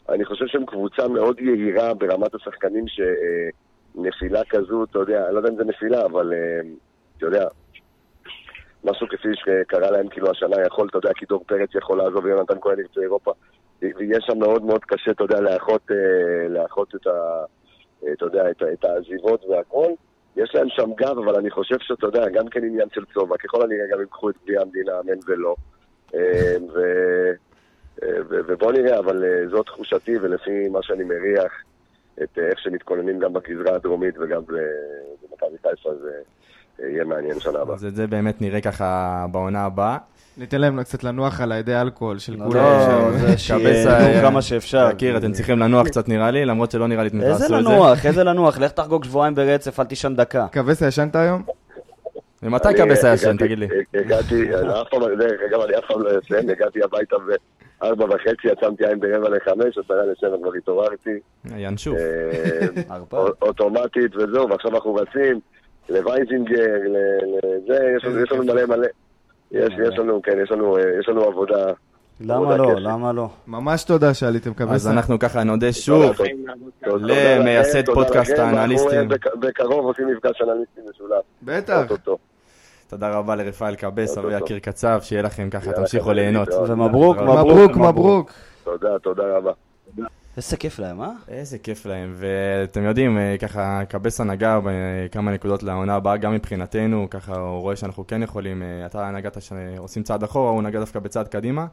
אני חושב שהם קבוצה מאוד יהירה ברמת השחקנים שנפילה כזו, אתה יודע, אני לא יודע אם זה נפילה, אבל אה, אתה יודע, משהו כפי שקרה להם כאילו השנה יכול, אתה יודע, כי דור פרץ יכול לעזוב ויונתן כהן ירצה אירופה. ויש שם מאוד מאוד קשה, אתה יודע, לאחות, אה, לאחות את ה... אתה יודע, את, את העזיבות והכל. יש להם שם גב, אבל אני חושב שאתה יודע, גם כן עניין של צובע. ככל הנראה גם ייקחו את גביע המדינה, אמן ולא. אה, ובוא נראה, אבל זו תחושתי, ולפי מה שאני מריח, את אה, איך שמתכוננים גם בגזרה הדרומית וגם במכבי חיפה, זה אה, יהיה מעניין שנה הבאה. אז את זה באמת נראה ככה בעונה הבאה. ניתן להם קצת לנוח על הידי אלכוהול של לא, כולם. זה קבסה, שיהנו אה, כמה שאפשר. יקיר, אתם צריכים לנוח קצת נראה לי, למרות שלא נראה לי אתם איזה תעשו את זה. לנוח, איזה לנוח, לך תחגוג שבועיים ברצף, אל תישן דקה. קבסה, ישנת היום? ומתי אני, קבסה ישן, תגיד לי? הגעתי, אני אף פעם, דרך אגב, אני אף פעם לא ישן, הגעתי הביתה ארבע וחצי, עצמתי עין ברבע לחמש, עשרה לשבע כבר התעוררתי. ינשוף. אה, (laughs) אוטומטית וזהו, ועכשיו אנחנו רצים לווייזינגר, לזה, יש לנו- מלא מלא. יש לנו, כן, יש לנו, אה, יש לנו עבודה. למה לא? למה לא? ממש תודה שעליתם, אז קבסה. אנחנו ככה נודה שוב. למייסד פודקאסט האנליסטים. אה, בק- בקרוב עושים מפגש אנליסטים משולב. בטח. תודה רבה לרפאל קבס, אבי. יקיר קצב, שיהיה לכם ככה, תמשיכו ליהנות. ומברוק, מברוק, מברוק, מברוק. תודה, תודה רבה. איזה כיף להם, אה? איזה כיף להם, ואתם יודעים, אה, ככה קבסה נגע בכמה נקודות לעונה הבאה, גם מבחינתנו, ככה הוא רואה שאנחנו כן יכולים, אה, אתה נגעת שעושים צעד אחורה, הוא נגע דווקא בצעד קדימה.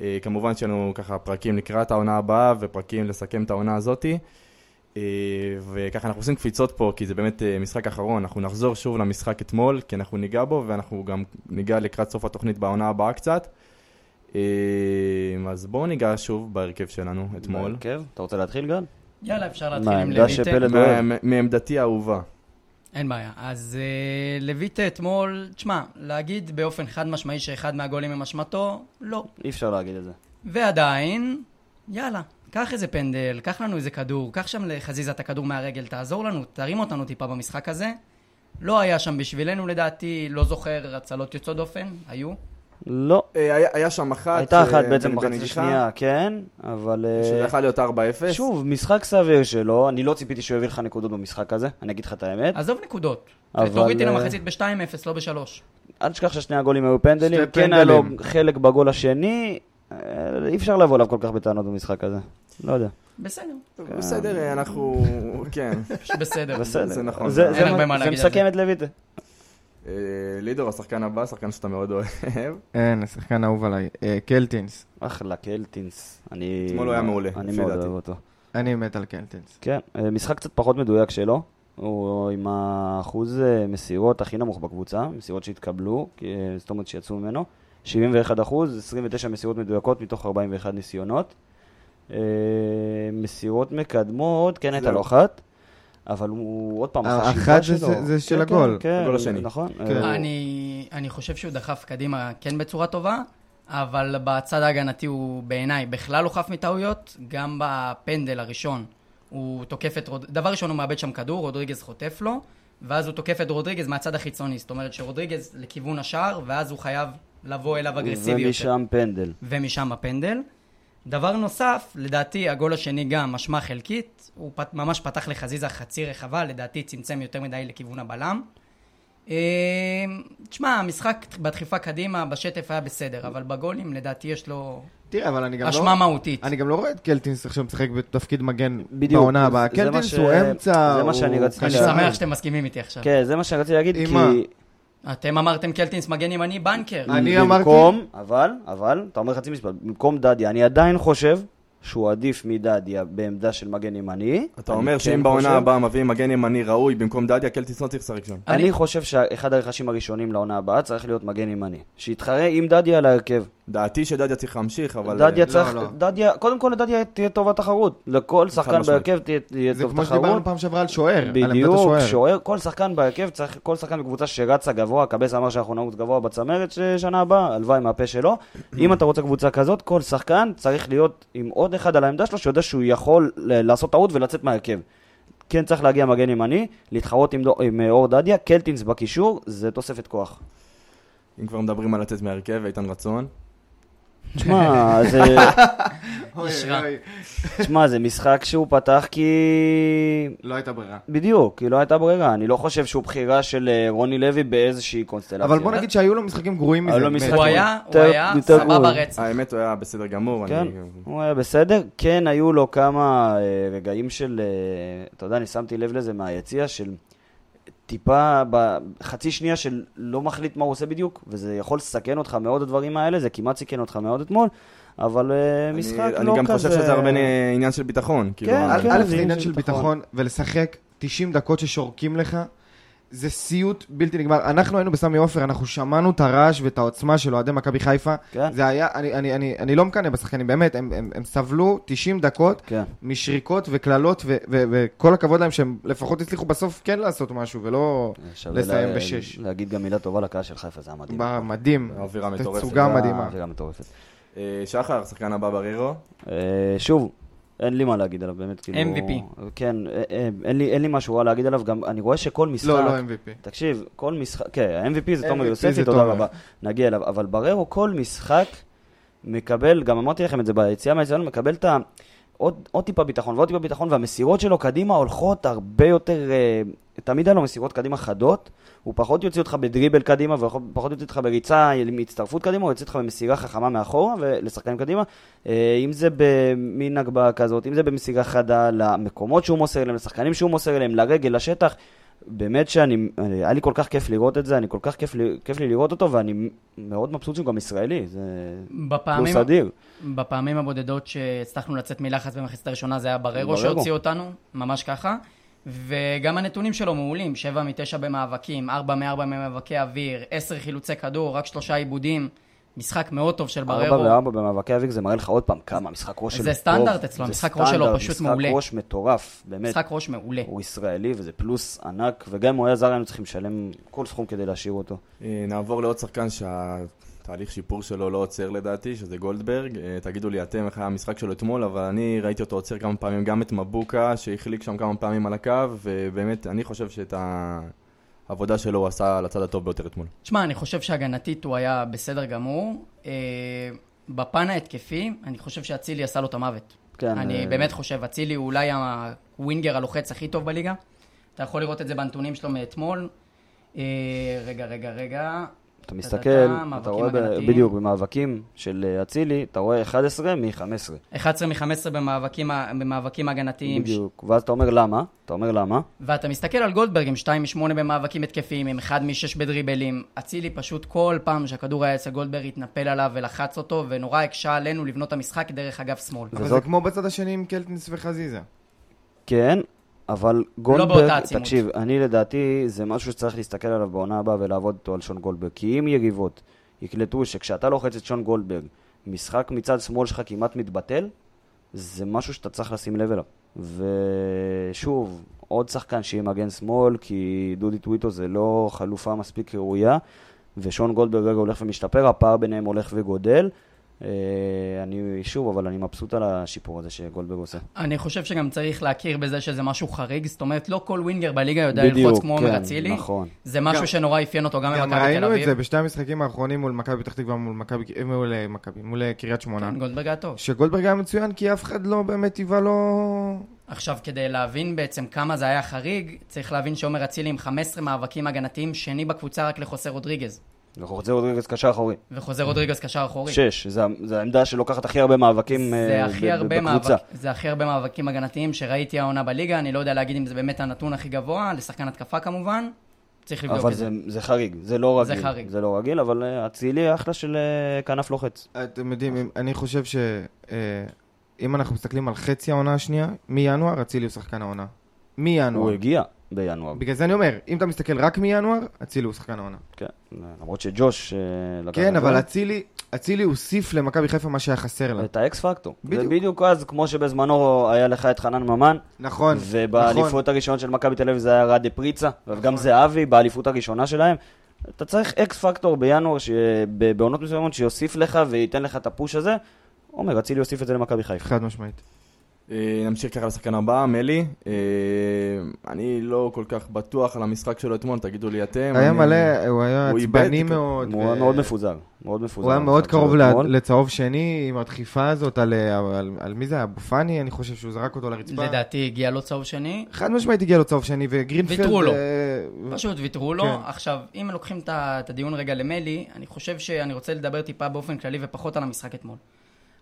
אה, כמובן שיש לנו ככה פרקים לקראת העונה הבאה, ופרקים לסכם את העונה הזאתי. אה, וככה אנחנו עושים קפיצות פה, כי זה באמת אה, משחק אחרון, אנחנו נחזור שוב למשחק אתמול, כי אנחנו ניגע בו, ואנחנו גם ניגע לקראת סוף התוכנית בעונה הבאה קצת. אה, אז בואו ניגע שוב בהרכב שלנו אתמול. בהרכב? אתה רוצה להתחיל, גל? יאללה, אפשר להתחיל עם לויטה. מעמדתי האהובה. אין בעיה. אז לויטה אתמול, תשמע, להגיד באופן חד משמעי שאחד מהגולים הם אשמתו, לא. אי אפשר להגיד את זה. ועדיין, יאללה, קח איזה פנדל, קח לנו איזה כדור, קח שם לחזיזה את הכדור מהרגל, תעזור לנו, תרים אותנו טיפה במשחק הזה. לא היה שם בשבילנו לדעתי, לא זוכר הצלות יוצאות דופן, היו. לא. אה, היה- היה שם אחת. הייתה אחת אה, בעצם בחצי שנייה, כן, אבל... אה, שזה יכול להיות 4-0. שוב, משחק סביר שלו, אני לא ציפיתי שהוא יביא לך נקודות במשחק הזה, אני אגיד לך את האמת. עזוב נקודות. אבל, תוריד אותי אה, למחצית ב-2-0, לא ב-3. אל תשכח ששני הגולים היו פנדלים, כן היה לו. חלק בגול השני, אי אפשר לבוא אליו כל כך בטענות במשחק הזה. לא יודע. בסדר, בסדר, אה, אנחנו... כן. בסדר. (laughs) בסדר. זה נכון. זה- אין הרבה מה- מסכם את לויטה. אה, לידור, השחקן הבא, שחקן שאתה מאוד אוהב. אין, השחקן האהוב עליי. אה, קלטינס. אחלה, קלטינס. אני... אתמול הוא היה מעולה, אני מאוד. אוהב אותו. אני מת על קלטינס. כן, אה, משחק קצת פחות מדויק שלו. הוא עם האחוז אה, מסירות הכי נמוך בקבוצה, מסירות שהתקבלו, אה, זאת אומרת שיצאו ממנו. 71 אחוז, 29 מסירות מדויקות מתוך 41 ניסיונות. אה, מסירות מקדמות, כן הייתה. לו אחת, אבל הוא עוד פעם, אה, החשיבה אחת זה- שלו... זה- זה של כן, הגול. כן, הגול כן, השני. נכון. כן. אה, אני, אני חושב שהוא דחף קדימה כן בצורה טובה, אבל בצד ההגנתי הוא בעיניי בכלל לא חף מטעויות, גם בפנדל הראשון הוא תוקף את רוד... דבר ראשון הוא מאבד שם כדור, רודריגז חוטף לו, ואז הוא תוקף את רודריגז מהצד החיצוני, זאת אומרת שרודריגז לכיוון השער, ואז הוא חייב לבוא אליו אגרסיבי יותר. ומשם פנדל. ומשם הפנדל. דבר נוסף, לדעתי הגול השני גם אשמה חלקית, הוא פת, ממש פתח לחזיזה חצי רחבה, לדעתי צמצם יותר מדי לכיוון הבלם. אה, תשמע, המשחק בדחיפה קדימה, בשטף היה בסדר, אבל בגולים לדעתי יש לו תראה, אבל אני גם לא... אשמה מהותית. אני גם לא רואה את קלטינס עכשיו משחק בתפקיד מגן בדיוק. בעונה הבאה. קלטינס ש- הוא אמצע, זה מה הוא שאני רציתי אני. להגיד. שמח שאתם מסכימים איתי עכשיו. כן, זה מה שרציתי להגיד, כי... אתם אמרתם קלטינס מגן ימני בנקר. אני אמרתי- במקום, אבל, אבל, אתה אומר חצי משפט, במקום דדיה, אני עדיין חושב שהוא עדיף מדדיה בעמדה של מגן ימני. אתה אומר כן שאם בעונה חושב- הבאה מביאים מגן ימני ראוי במקום דדיה, קלטיס לא צריך לשחק שם. אני- אני חושב שאחד הרכשים הראשונים לעונה הבאה צריך להיות מגן ימני. שיתחרה עם דדיה על ההרכב. דעתי שדדיה צריך להמשיך, אבל... דדיה אה, צריך, לא. דדיה, קודם כל לדדיה תהיה טובה תחרות. לכל שחקן. בהרכב תהיה תהיה זה טוב כמו שדיברנו תחרות. פעם שעברה על שוער, על בדיוק, השוער. שוער, כל שחקן בהרכב צריך, כל שחקן בקבוצה שרצה גבוה, קבס אמר שאנחנו נעוץ גבוה בצמרת שנה הבאה, הלוואי מהפה שלו. אם אתה רוצה קבוצה כזאת, כל שחקן צריך להיות עם עוד אחד על העמדה שלו, שיודע שהוא יכול לעשות טעות ולצאת מההרכב. כן צריך להגיע מגן ימני, להתחרות עם, דו- עם אה, אור דדיה, קלטינס בקישור, זה תוספת כוח. אם כבר מדברים על לצאת מהרכב, איתן רצון. תשמע, (laughs) זה. (laughs) תשמע, זה משחק שהוא פתח כי... לא הייתה ברירה. בדיוק, כי לא הייתה ברירה. אני לא חושב שהוא בחירה של אה, רוני לוי באיזושהי קונסטלציה. אבל בוא נגיד שהיו לו משחקים גרועים מזה. הוא היה, הוא היה סבבה. רצח. האמת, הוא היה בסדר גמור. כן, הוא היה בסדר. כן, היו לו כמה אה, רגעים של, אה, אתה יודע, אני שמתי לב לזה מהיציע, של טיפה, בחצי שנייה של לא מחליט מה הוא עושה בדיוק, וזה יכול לסכן אותך מאוד הדברים האלה, זה כמעט סיכן אותך מאוד אתמול, אבל אה, אני- משחק לא כזה... אני גם חושב שזה הרבה עניין של ביטחון. כאילו, כן, ה- כן. א', זה עניין של. ביטחון, ולשחק 90 דקות ששורקים לך, זה סיוט בלתי נגמר. אנחנו היינו בסמי עופר, אנחנו שמענו את הרעש ואת העוצמה של אוהדי מכבי חיפה. כן. זה היה, אני, אני, אני, אני לא מקנא בשחקנים, באמת, הם, הם, הם סבלו 90 דקות כן. משריקות וקללות, וכל הכבוד להם שהם לפחות הצליחו בסוף כן לעשות משהו, ולא לסיים לה- בשש. להגיד גם מילה טובה לקהל של חיפה, זה היה מדהים. בא מדהים. האווירה מטורפת. תצוגה מדהימה. אווירה מטורפת. אה, שחר, שחקן הבא בררו. אה, שוב, אין לי מה להגיד עליו, באמת, כאילו... MVP. כן, אה, אה, אין לי, אין לי משהו רע להגיד עליו, גם אני רואה שכל משחק... לא, לא MVP. תקשיב, כל משחק, כן, ה-MVP זה תומר יוספי, תודה. רבה, נגיע אליו, אבל בררו כל משחק מקבל, גם אמרתי לכם את זה ביציאה מהיציאה, מקבל את ה... עוד, עוד טיפה ביטחון ועוד טיפה ביטחון, והמסירות שלו קדימה הולכות הרבה יותר, אה, תמיד היה לו מסירות קדימה חדות, הוא פחות יוציא אותך בדריבל קדימה, ופחות יוציא אותך בריצה עם הצטרפות קדימה, הוא יוציא אותך במסירה חכמה מאחורה ולשחקנים קדימה, אה, אם זה במין הגבהה כזאת, אם זה במסירה חדה למקומות שהוא מוסר אליהם, לשחקנים שהוא מוסר אליהם, לרגל, לשטח, באמת שאני, היה לי כל כך כיף לראות את זה, אני כל כך כיף לי, כיף לי לראות אותו, ואני מאוד מבסוט שהוא גם ישראלי, זה בפעמים, פלוס אדיר. בפעמים הבודדות שהצלחנו לצאת מלחץ במחצית הראשונה זה היה בררו בררו. שהוציא אותנו, ממש ככה. וגם הנתונים שלו מעולים, 7 מ-9 במאבקים, 4 מ-4 במאבקי אוויר, 10 חילוצי כדור, רק שלושה עיבודים. משחק מאוד טוב של ארבע בררו. וארבע במאבקי אביק זה מראה לך עוד פעם כמה המשחק ראש שלו זה טוב. סטנדרט אצלו, זה המשחק ראש שלו פשוט מעולה. משחק ראש מטורף, באמת. משחק ראש מעולה. הוא ישראלי וזה פלוס ענק, וגם אם הוא היה זר היינו צריכים לשלם כל סכום כדי להשאיר אותו. אה, נעבור לעוד שחקן שהתהליך שיפור שלו לא עוצר לדעתי, שזה גולדברג. אה, תגידו לי אתם איך היה המשחק שלו אתמול, אבל אני ראיתי אותו עוצר כמה פעמים גם את מבוקה, שהחליק שם כמה פעמים על הקו, ובאמת, אני חושב שאת העבודה שלו הוא עשה על הצד הטוב ביותר אתמול. תשמע, אני חושב שהגנתית הוא היה בסדר גמור. אה, בפן ההתקפי, אני חושב שאצילי עשה לו את המוות. כן, אני אה, באמת חושב, אצילי הוא אולי הווינגר הלוחץ הכי טוב בליגה. אתה יכול לראות את זה בנתונים שלו מאתמול. אה, רגע, רגע, רגע. אתה מסתכל, אתה רואה הגנתיים. בדיוק במאבקים של אה, אצילי, אתה רואה 11 מ-15. 11 מ-15 במאבקים, במאבקים הגנתיים. בדיוק, ואז אתה אומר למה? אתה אומר למה? ואתה מסתכל על גולדברג עם 2 מ-8 במאבקים התקפיים, עם 1 מ-6 בדריבלים. אצילי פשוט כל פעם שהכדור היה אצל גולדברג התנפל עליו ולחץ אותו, ונורא הקשה עלינו לבנות את המשחק דרך אגף שמאל. אבל זה וזאת- כמו בצד השני עם קלטינס וחזיזה. כן, אבל גולדברג, באותה עצימות. תקשיב, אני לדעתי, זה משהו שצריך להסתכל עליו בעונה הבאה ולעבוד איתו על שון גולדברג. כי אם יריבות יקלטו שכשאתה לוחץ את שון גולדברג, משחק מצד שמאל שלך כמעט מתבטל, זה משהו שאתה צריך לשים לב אליו. ושוב, עוד שחקן שיהיה מגן שמאל, כי דודי טוויטו זה לא חלופה מספיק ראויה, ושון גולדברג הולך ומשתפר, הפער ביניהם הולך וגודל. אה, אני, שוב, אבל אני מבסוט על השיפור הזה שגולדברג עושה. אני חושב שגם צריך להכיר בזה שזה משהו חריג, זאת אומרת, לא כל ווינגר בליגה יודע ללחוץ כמו עומר כן, אצילי. נכון. זה משהו גם- שנורא אפיין אותו גם במכבי תל ראינו את אביב. זה בשתי המשחקים האחרונים מול מכבי פתח תקווה, מול מכבי, מול אה, מכבי, מול אה, קריית שמונה. כן, גולדברג היה טוב. שגולדברג היה מצוין כי אף אחד לא באמת היווה לו... עכשיו, כדי להבין בעצם כמה זה היה חריג, צריך להבין שעומר אצילי עם 15 מאבקים הגנתיים, שני בקבוצה רק לחוסה רודריגז. וחוזר רודריגז קשר אחורי. וחוזר רודריגז קשר אחורי. שש, זה, זה העמדה שלוקחת הכי הרבה מאבקים אה, זה בקבוצה. זה הכי הרבה מאבקים הגנתיים שראיתי העונה בליגה, אני לא יודע להגיד אם זה באמת הנתון הכי גבוה, לשחקן התקפה כמובן, צריך לבדוק אבל את זה. זה, זה חריג, זה לא זה רגיל. חריג. זה לא רגיל, אבל אה, אצילי אחלה של אה, כנף לוחץ. אתם יודעים, אני חושב ש... אה, אם אנחנו מסתכלים על חצי העונה השנייה, מינואר אצילי הוא שחקן העונה. הוא מינואר. הגיע בינואר. בגלל זה אני אומר, אם אתה מסתכל רק מינואר, אצילי הוא שחקן העונה. כן, למרות שג'וש אה, כן, אבל. אצילי, אצילי הוסיף למכבי חיפה מה שהיה חסר לה. את האקס פקטור. זה בדיוק. בדיוק אז, כמו שבזמנו היה לך את חנן ממן, נכון, נכון. ובאליפות הראשונה של מכבי תל אביב זה היה רדה פריצה, וגם זהבי באליפות הראשונה שלהם. אתה צריך אקס פקטור בינואר, שב- בעונות מסוימות, שיוסיף לך וייתן לך את הפוש הזה. עומר, אצילי יוסיף את זה למכבי חיפה. חד משמעית. אה, נמשיך ככה לשחקן הבא, מלי. אה, אני לא כל כך בטוח על המשחק שלו אתמול, תגידו לי אתם. היה אני- מלא, הוא היה עצבני מאוד. הוא ו- היה מאוד מפוזר. מאוד מפוזר. הוא היה מאוד קרוב. לצהוב שני עם הדחיפה הזאת על, על, על מי זה היה? אבו פאני? אני חושב שהוא זרק אותו לרצפה. לדעתי הגיע לו צהוב שני, חד משמעית הגיע לו צהוב שני, וגרינפלד... ויתרו לו. אה, פשוט ויתרו לו. כן. עכשיו, אם לוקחים את הדיון רגע למלי, אני חושב שאני רוצה לדבר טיפה באופן כללי ופחות על המשחק אתמול.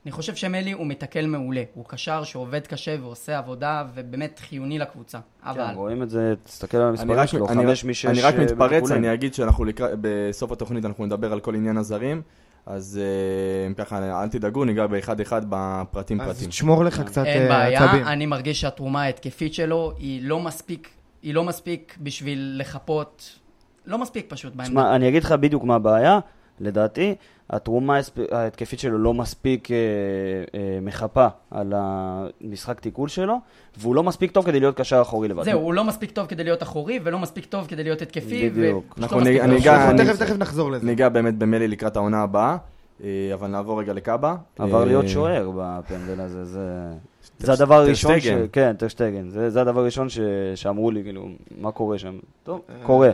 אני חושב שמלי הוא מתקל מעולה. הוא קשר שעובד קשה ועושה עבודה, ובאמת חיוני לקבוצה. אבל... כן, רואים את זה, תסתכל על המספרים שלו, אני- חמש משש. אני רק אה, מתפרץ. אני אגיד שאנחנו לקראת, בסוף התוכנית אנחנו נדבר על כל עניין הזרים, אז אה, ככה, אל תדאגו, ניגע באחד-אחד בפרטים אז פרטים. תשמור לך קצת אין אה, בעיה, עצבים. אני מרגיש שהתרומה ההתקפית שלו היא לא מספיק, היא לא מספיק בשביל לחפות, לא מספיק פשוט בעמדה. תשמע, אני אגיד לך בדיוק מה הבעיה. לדעתי, התרומה ההתקפית שלו לא מספיק אה, אה, מחפה על המשחק תיקול שלו, והוא לא מספיק טוב כדי להיות קשר אחורי לבד. זהו, הוא לא מספיק טוב כדי להיות אחורי, ולא מספיק טוב כדי להיות התקפי, בדיוק. ופשוט אנחנו לא תכף תכף נחזור לזה. ניגע באמת במלי לקראת העונה הבאה. אה, אבל נעבור רגע לקאבה. עבר אה, להיות שוער בפנדל הזה, זה... טר- זה הדבר הראשון ש... כן, טרשטגן. זה זה הדבר הראשון ש- שאמרו לי, כאילו, מה קורה שם? טוב, אה, קורה.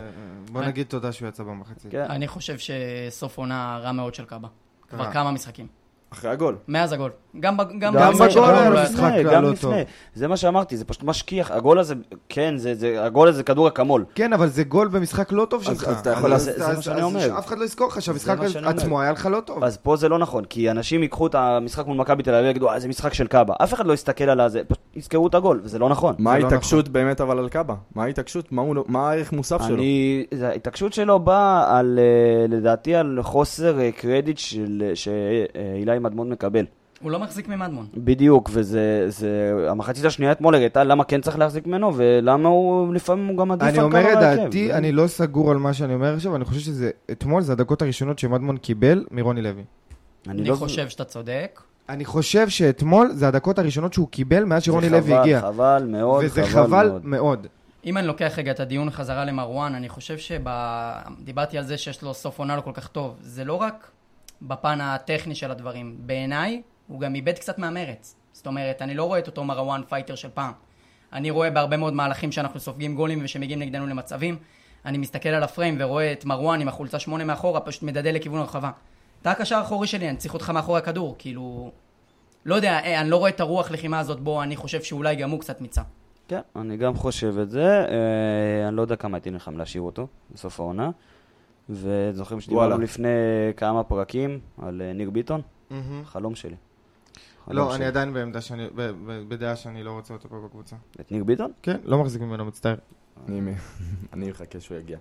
בוא נגיד תודה שהוא יצא במחצית. כן. אני חושב שסוף עונה רע מאוד של קאבה. כבר. כמה משחקים. אחרי הגול. מאז הגול. גם גם גם בגול היה לא משחק לא גם טוב. לפני. זה מה שאמרתי, זה פשוט משכיח. הגול הזה, כן, זה- זה- הגול הזה כדור אקמול. כן, אבל זה גול במשחק לא טוב שלך. אז אתה יכול לעשות- זה אז- מה שאני אומר. שאף אחד לא יזכור לך שהמשחק. עצמו היה לך לא טוב. אז פה זה לא נכון, כי אנשים ייקחו את המשחק מול מכבי תל אביב ויגידו, אה, זה משחק של קאבה. אף אחד לא יסתכל על הזה, פשוט יזכרו את הגול, וזה לא נכון. מה לא ההתעקשות באמת אבל על קאבה? מה ההתעקשות? מה לא- הערך מוסף שלו? אני, זה- ההתעקשות שלו באה על, אה, לדעתי, על חוסר אה, קרדיט של- שאילי מדמון מקבל. הוא לא מחזיק ממדמון. בדיוק, וזה, זה, המחצית השנייה אתמול הראתה למה כן צריך להחזיק ממנו, ולמה הוא, לפעמים הוא גם עדיף אני על אומר קאבה את בהרכב. דעתי, זה- אני לא סגור על מה שאני אומר עכשיו, אני חושב שזה, אתמול זה הדקות הראשונות שמדמון קיבל מרוני לוי. אני אני לא... חושב שאתה צודק. אני חושב שאתמול זה הדקות הראשונות שהוא קיבל מאז שרוני זה לוי חבל, הגיע. חבל מאוד, וזה חבל חבל מאוד. מאוד. אם אני לוקח רגע את הדיון חזרה למרואן, אני חושב שדיברתי על זה שיש לו סוף עונה לא כל כך טוב. זה לא רק בפן הטכני של הדברים. בעיניי, הוא גם איבד קצת מהמרץ. זאת אומרת, אני לא רואה את אותו מרואן fighter של פעם. אני רואה בהרבה מאוד מהלכים שאנחנו סופגים גולים ושמגיעים נגדנו למצבים. אני מסתכל על הפריים ורואה את מרואן עם החולצה שמונה מאחורה, פשוט מדדה לכיוון הרחבה. אתה הקשר האחורי שלי, אני צריך אותך מאחורי הכדור, כאילו... לא יודע, אה, אני לא רואה את הרוח לחימה הזאת בו, אני חושב שאולי גם הוא קצת מיצה. כן, אני גם חושב את זה. אה, אני לא יודע כמה הייתי נלחם להשאיר אותו בסוף העונה. וזוכרים שדיברנו. לפני כמה פרקים על אה, ניר ביטון? חלום שלי. חלום לא, שלי. אני עדיין בעמדה שאני, בדעה שאני לא רוצה אותו פה בקבוצה. את ניר ביטון? כן, לא מחזיק ממנו, מצטער. (laughs) אני מחכה שהוא יגיע.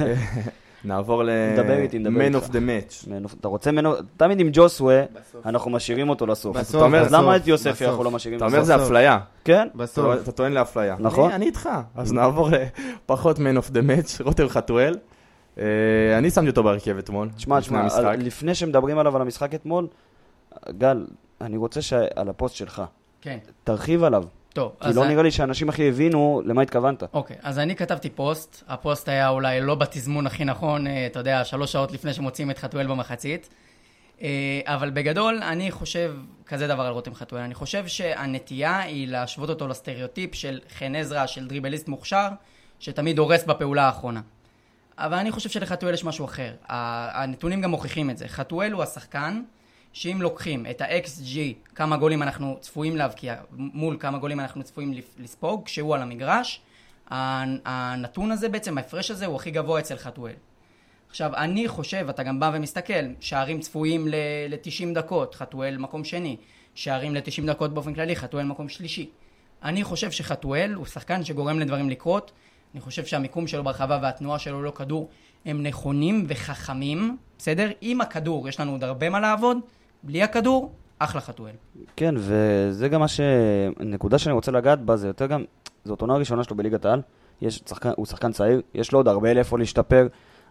אה, (laughs) נעבור דבר איתי, נדבר איתך. of the Match. אתה רוצה ממנו, תמיד עם ג'וסווה, אנחנו משאירים אותו לסוף. בסוף, אתה אומר, אז בסוף, למה את יוספי בסוף. אנחנו לא משאירים אתה לסוף? אומר זה בסוף. אפליה. כן? בסוף. אתה טוען לאפליה. נכון. אני- אני איתך. אז נעבור לפחות Man of the Match, רותם חתואל. אה, אני שמתי אותו בהרכב אתמול. תשמע, תשמע, לפני שמדברים עליו על המשחק אתמול, גל, אני רוצה שעל הפוסט שלך, כן. תרחיב עליו. טוב, כי לא נראה לי שאנשים הכי הבינו למה התכוונת. אוקיי, אז אני כתבתי פוסט, הפוסט היה אולי לא בתזמון הכי נכון, אה, אתה יודע, שלוש שעות לפני שמוציאים את חתואל במחצית. אה, אבל בגדול, אני חושב כזה דבר על רותם חתואל. אני חושב שהנטייה היא להשוות אותו לסטריאוטיפ של חן עזרא, של דריבליסט מוכשר, שתמיד הורס בפעולה האחרונה. אבל אני חושב שלחתואל יש משהו אחר. הנתונים גם מוכיחים את זה. חתואל הוא השחקן שאם לוקחים את ה-XG, כמה גולים אנחנו צפויים להבקיע, מול כמה גולים אנחנו צפויים לספוג, כשהוא על המגרש, הנ- הנתון הזה בעצם, ההפרש הזה הוא הכי גבוה אצל חתואל. עכשיו, אני חושב, אתה גם בא ומסתכל, שערים צפויים ל-90 דקות, חתואל מקום שני, שערים ל-90 דקות באופן כללי, חתואל מקום שלישי. אני חושב שחתואל הוא שחקן שגורם לדברים לקרות, אני חושב שהמיקום שלו ברחבה והתנועה שלו לא כדור הם נכונים וחכמים, בסדר? עם הכדור יש לנו עוד הרבה מה לעבוד, בלי הכדור, אחלה חתואל. כן, וזה גם מה ש... נקודה שאני רוצה לגעת בה, זה יותר גם... זאת עונה ראשונה שלו בליגת העל. יש שחקן, הוא שחקן צעיר, יש לו עוד הרבה לאיפה להשתפר,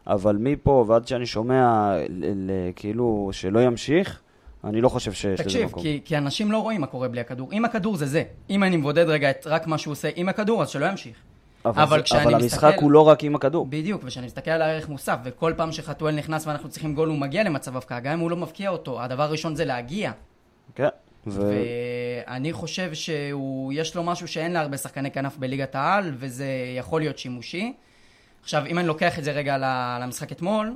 אבל מפה ועד שאני שומע ל- ל- כאילו שלא ימשיך, אני לא חושב שיש לזה תקשיב, מקום. כי, כי אנשים לא רואים מה קורה בלי הכדור. אם הכדור זה זה, אם אני מבודד רגע את רק מה שהוא עושה עם הכדור, אז שלא ימשיך. אבל, אבל זה- כשאני אבל מסתכל- המשחק הוא לא רק עם הכדור. בדיוק, וכשאני מסתכל על הערך מוסף, וכל פעם שחתואל נכנס ואנחנו צריכים גול, הוא מגיע למצב הבקעה, גם אם הוא לא מבקיע אותו, הדבר הראשון זה להגיע. כן. ו... ואני חושב שיש לו משהו שאין להרבה שחקני כנף בליגת העל, וזה יכול להיות שימושי. עכשיו, אם אני לוקח את זה רגע למשחק אתמול,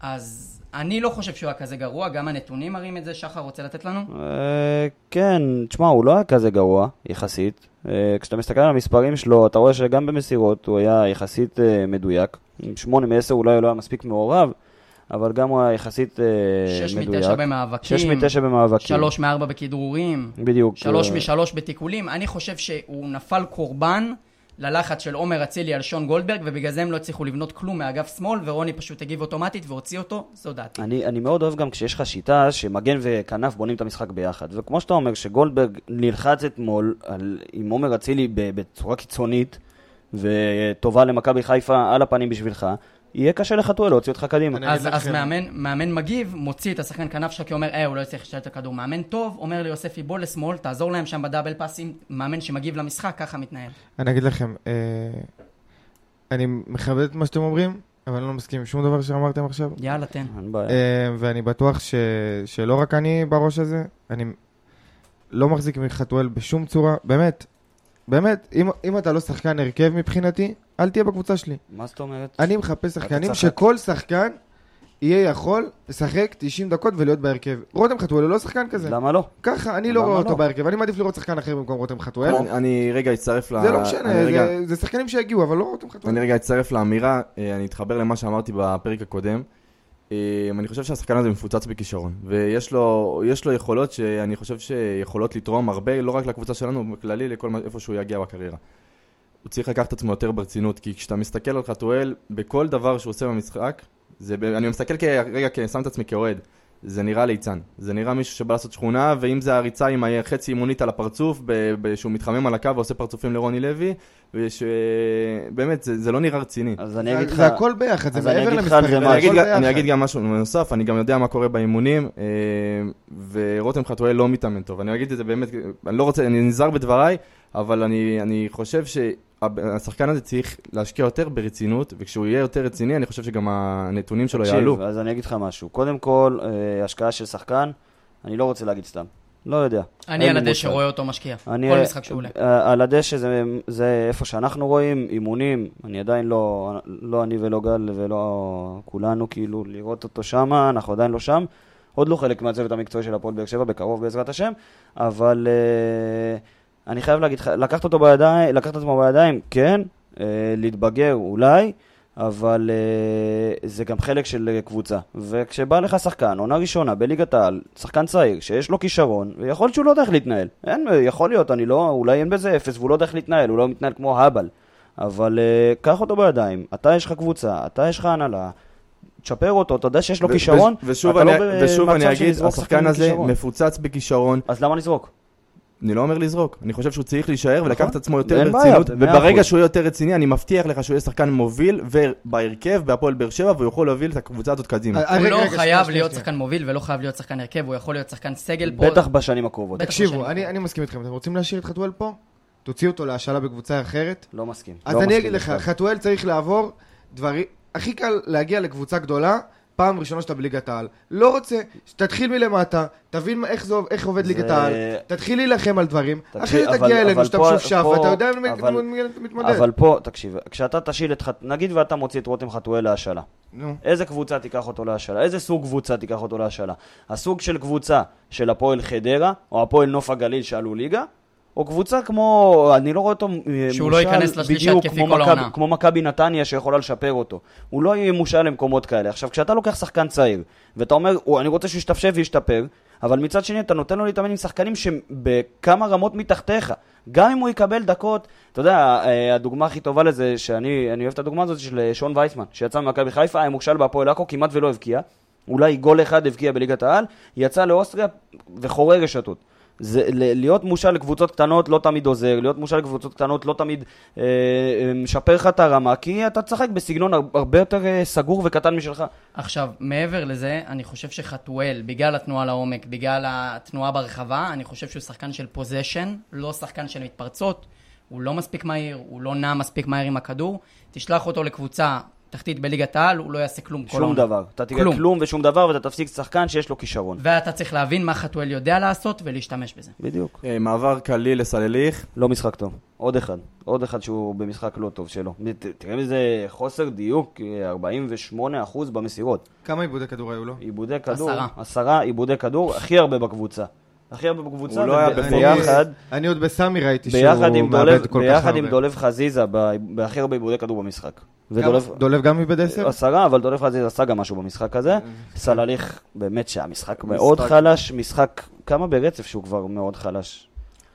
אז אני לא חושב שהוא היה כזה גרוע, גם הנתונים מראים את זה. שחר רוצה לתת לנו? אה, כן, תשמע, הוא לא היה כזה גרוע, יחסית. אה, כשאתה מסתכל על המספרים שלו, אתה רואה שגם במסירות הוא היה יחסית אה, מדויק. שמונה מעשר אולי לא היה מספיק מעורב, אבל גם הוא היה יחסית אה, שש מדויק. מתשע במאבקים. שש מתשע במאבקים. שלוש מארבע בכדרורים. בדיוק. שלוש אה, משלוש בתיקולים. אני חושב שהוא נפל קורבן ללחץ של עומר אצילי על שון גולדברג, ובגלל זה הם לא הצליחו לבנות כלום מאגף שמאל, ורוני פשוט הגיב אוטומטית והוציא אותו, זו דעתי. אני, אני מאוד אוהב גם כשיש לך שיטה שמגן וכנף בונים את המשחק ביחד. וכמו שאתה אומר, שגולדברג נלחץ אתמול על, עם עומר אצילי בצורה קיצונית, וטובה למכבי חיפה על הפנים בשבילך, יהיה קשה לחתואל להוציא אותך קדימה. אז, אז מאמן, מאמן מגיב, מוציא את השחקן כנף שלך כי אומר, אה, הוא לא יצליח לשתת את הכדור. מאמן טוב, אומר ליוספי, בוא לשמאל, תעזור להם שם בדאבל פאסים. מאמן שמגיב למשחק, ככה מתנהל. אני אגיד לכם, אה, אני מכבד את מה שאתם אומרים, אבל אני לא מסכים עם שום דבר שאמרתם עכשיו. יאללה, תן. אין בעיה. אה, ואני בטוח ש... שלא רק אני בראש הזה, אני לא מחזיק מחתואל בשום צורה, באמת, באמת, אם, אם אתה לא שחקן הרכב מבחינתי, אל תהיה בקבוצה שלי. מה זאת אומרת? אני מחפש שחקנים. שכל שחקן יהיה יכול לשחק 90 דקות ולהיות בהרכב. רותם חתואל הוא לא שחקן כזה. למה לא? ככה, אני לא רואה לא? אותו בהרכב, אני מעדיף לראות שחקן אחר במקום רותם חתואל. אני- רגע אצטרף ל... זה לא משנה, זה- שחקנים שהגיעו, אבל לא רותם חתואל. אני רגע אצטרף לאמירה, אה, אני אתחבר למה שאמרתי בפרק הקודם. אה, אני חושב שהשחקן הזה מפוצץ בכישרון, ויש לו, יש לו יכולות שאני חושב שיכולות לתרום הרבה, לא רק לקבוצה שלנו, בכללי לכל מה- איפה שהוא יגיע בקריירה. הוא צריך לקחת את עצמו יותר ברצינות, כי כשאתה מסתכל על חתואל, בכל דבר שהוא עושה במשחק, זה, אני מסתכל כרגע, שם את עצמי כאוהד, זה נראה ליצן. זה נראה מישהו שבא לעשות שכונה, ואם זה הריצה עם החצי אימונית על הפרצוף, ב- ב- שהוא מתחמם על הקו ועושה פרצופים לרוני לוי, ושבאמת, זה, זה לא נראה רציני. אז אני אגיד לך... זה הכל ביחד, זה מעבר למספרים, משהו. אני אגיד, גם- משהו נוסף, אני גם יודע מה קורה באימונים, אה, ורותם חתואל לא מתאמן טוב. אני אגיד את זה באמת, אני לא רוצה, אני נזהר בדבריי, אבל אני, אני חושב שהשחקן הזה צריך להשקיע יותר ברצינות, וכשהוא יהיה יותר רציני, אני חושב שגם הנתונים שלו יעלו. אז אני אגיד לך משהו. קודם כל, אה, השקעה של שחקן, אני לא רוצה להגיד סתם. לא יודע. אני על הדשא. רואה אותו משקיע. אני, כל משחק שהוא עולה. אה, על הדשא זה, זה איפה שאנחנו רואים, אימונים, אני עדיין לא, לא אני ולא גל ולא כולנו, כאילו, לראות אותו שם, אנחנו עדיין לא שם. עוד לא חלק מהצוות המקצועי של הפועל באר שבע, בקרוב בעזרת השם, אבל אה, אני חייב להגיד לך, לקחת אותו בידיים, לקחת עצמו בידיים, כן, אה, להתבגר אולי, אבל אה, זה גם חלק של קבוצה. וכשבא לך שחקן, עונה ראשונה בליגת העל, שחקן צעיר, שיש לו כישרון, ויכול להיות שהוא לא יודע איך להתנהל. אין, יכול להיות, אני לא, אולי אין בזה אפס, והוא לא יודע איך להתנהל, הוא לא מתנהל כמו האבל. אבל אה, קח אותו בידיים, אתה יש לך קבוצה, אתה יש לך הנהלה, תשפר אותו, אתה יודע שיש לו ו- כישרון, ו- ושוב אתה אני, לא ושוב אני אגיד, השחקן הזה. מפוצץ בכישרון. אז למה לזרוק? אני לא אומר לזרוק, אני חושב שהוא צריך להישאר ולקחת את עצמו יותר ברצינות, וברגע אחוז. שהוא יהיה יותר רציני, אני מבטיח לך שהוא יהיה שחקן מוביל ובהרכב בהפועל באר שבע, והוא יכול להוביל את הקבוצה הזאת קדימה. הוא לא חייב להיות. שחקן מוביל ולא חייב להיות שחקן הרכב, הוא יכול להיות שחקן סגל פה. בטח בשנים הקרובות. תקשיבו, אני אני מסכים איתכם, אתם רוצים להשאיר את חתואל פה? תוציאו אותו להשאלה בקבוצה אחרת. לא מסכים. אז לא אני אגיד לך. חתואל צריך לעבור דברים... הכי קל להגיע לקבוצה גדולה, פעם ראשונה שאתה בליגת העל. לא רוצה, תתחיל מלמטה, תבין איך זה איך עובד זה- ליגת העל, תתחיל להילחם על דברים, אחרי זה תגיע אלינו, שאתה משופשף, ואתה יודע מי אבל- מי אתה מתמודד. אבל פה, תקשיב, כשאתה תשאיל את, חת- נגיד ואתה מוציא את רותם חתואל להשאלה, נו. איזה קבוצה תיקח אותו להשאלה? איזה סוג קבוצה תיקח אותו להשאלה? הסוג של קבוצה של הפועל חדרה, או הפועל נוף הגליל שעלו ליגה, או קבוצה כמו, אני לא רואה אותו אה, שהוא לא ייכנס בדיוק התקפי כמו כל העונה. כמו מכבי נתניה שיכולה לשפר אותו. הוא לא יהיה מושל למקומות כאלה. עכשיו, כשאתה לוקח שחקן צעיר, ואתה אומר, "או, אני רוצה שהוא ישתפשף וישתפר, אבל מצד שני אתה נותן לו להתאמן עם שחקנים שבכמה רמות מתחתיך. גם אם הוא יקבל דקות, אתה יודע, אה, הדוגמה הכי טובה לזה, שאני אני אוהב את הדוגמה הזאת של אה, שון וייסמן, שיצא ממכבי חיפה, היה מושל בהפועל עכו, כמעט ולא הבקיע. אולי גול אחד הבקיע בליגת העל, יצא לאוסטריה וחורר רשתות. זה, להיות מושל לקבוצות קטנות לא תמיד עוזר, להיות מושל לקבוצות קטנות לא תמיד אה, אה, משפר לך את הרמה, כי אתה תשחק בסגנון הר- הרבה יותר אה, סגור וקטן משלך. עכשיו, מעבר לזה, אני חושב שחתואל, בגלל התנועה לעומק, בגלל התנועה ברחבה, אני חושב שהוא שחקן של פוזיישן, לא שחקן של מתפרצות. הוא לא מספיק מהיר, הוא לא נע מספיק מהר עם הכדור. תשלח אותו לקבוצה תחתית בליגת העל, הוא לא יעשה כלום כל שום העונה. דבר. אתה תראה כלום. כלום ושום דבר ואתה תפסיק שחקן שיש לו כישרון. ואתה צריך להבין מה חתואל יודע לעשות ולהשתמש בזה. בדיוק. אה, מעבר קליל לסלליך, לא משחק טוב. עוד אחד. עוד אחד שהוא במשחק לא טוב שלו. ת- תראה איזה חוסר דיוק, אה, 48% במסירות. כמה עיבודי כדור היו לו? עיבודי כדור. עשרה. עשרה עיבודי כדור, הכי הרבה בקבוצה. הכי הרבה בקבוצה. הוא לא היה. ביחד, אני עוד בסמי ראיתי שהוא מאבד כל כך ביחד עם הרבה. דולב חזיזה, בהכי הרבה עיבודי כדור במשחק. דולב גם איבד עשר? עשרה, אבל דולב חזיזה עשה גם משהו במשחק הזה. סלליך, באמת שהמשחק מאוד חלש, משחק, כמה ברצף שהוא כבר מאוד חלש.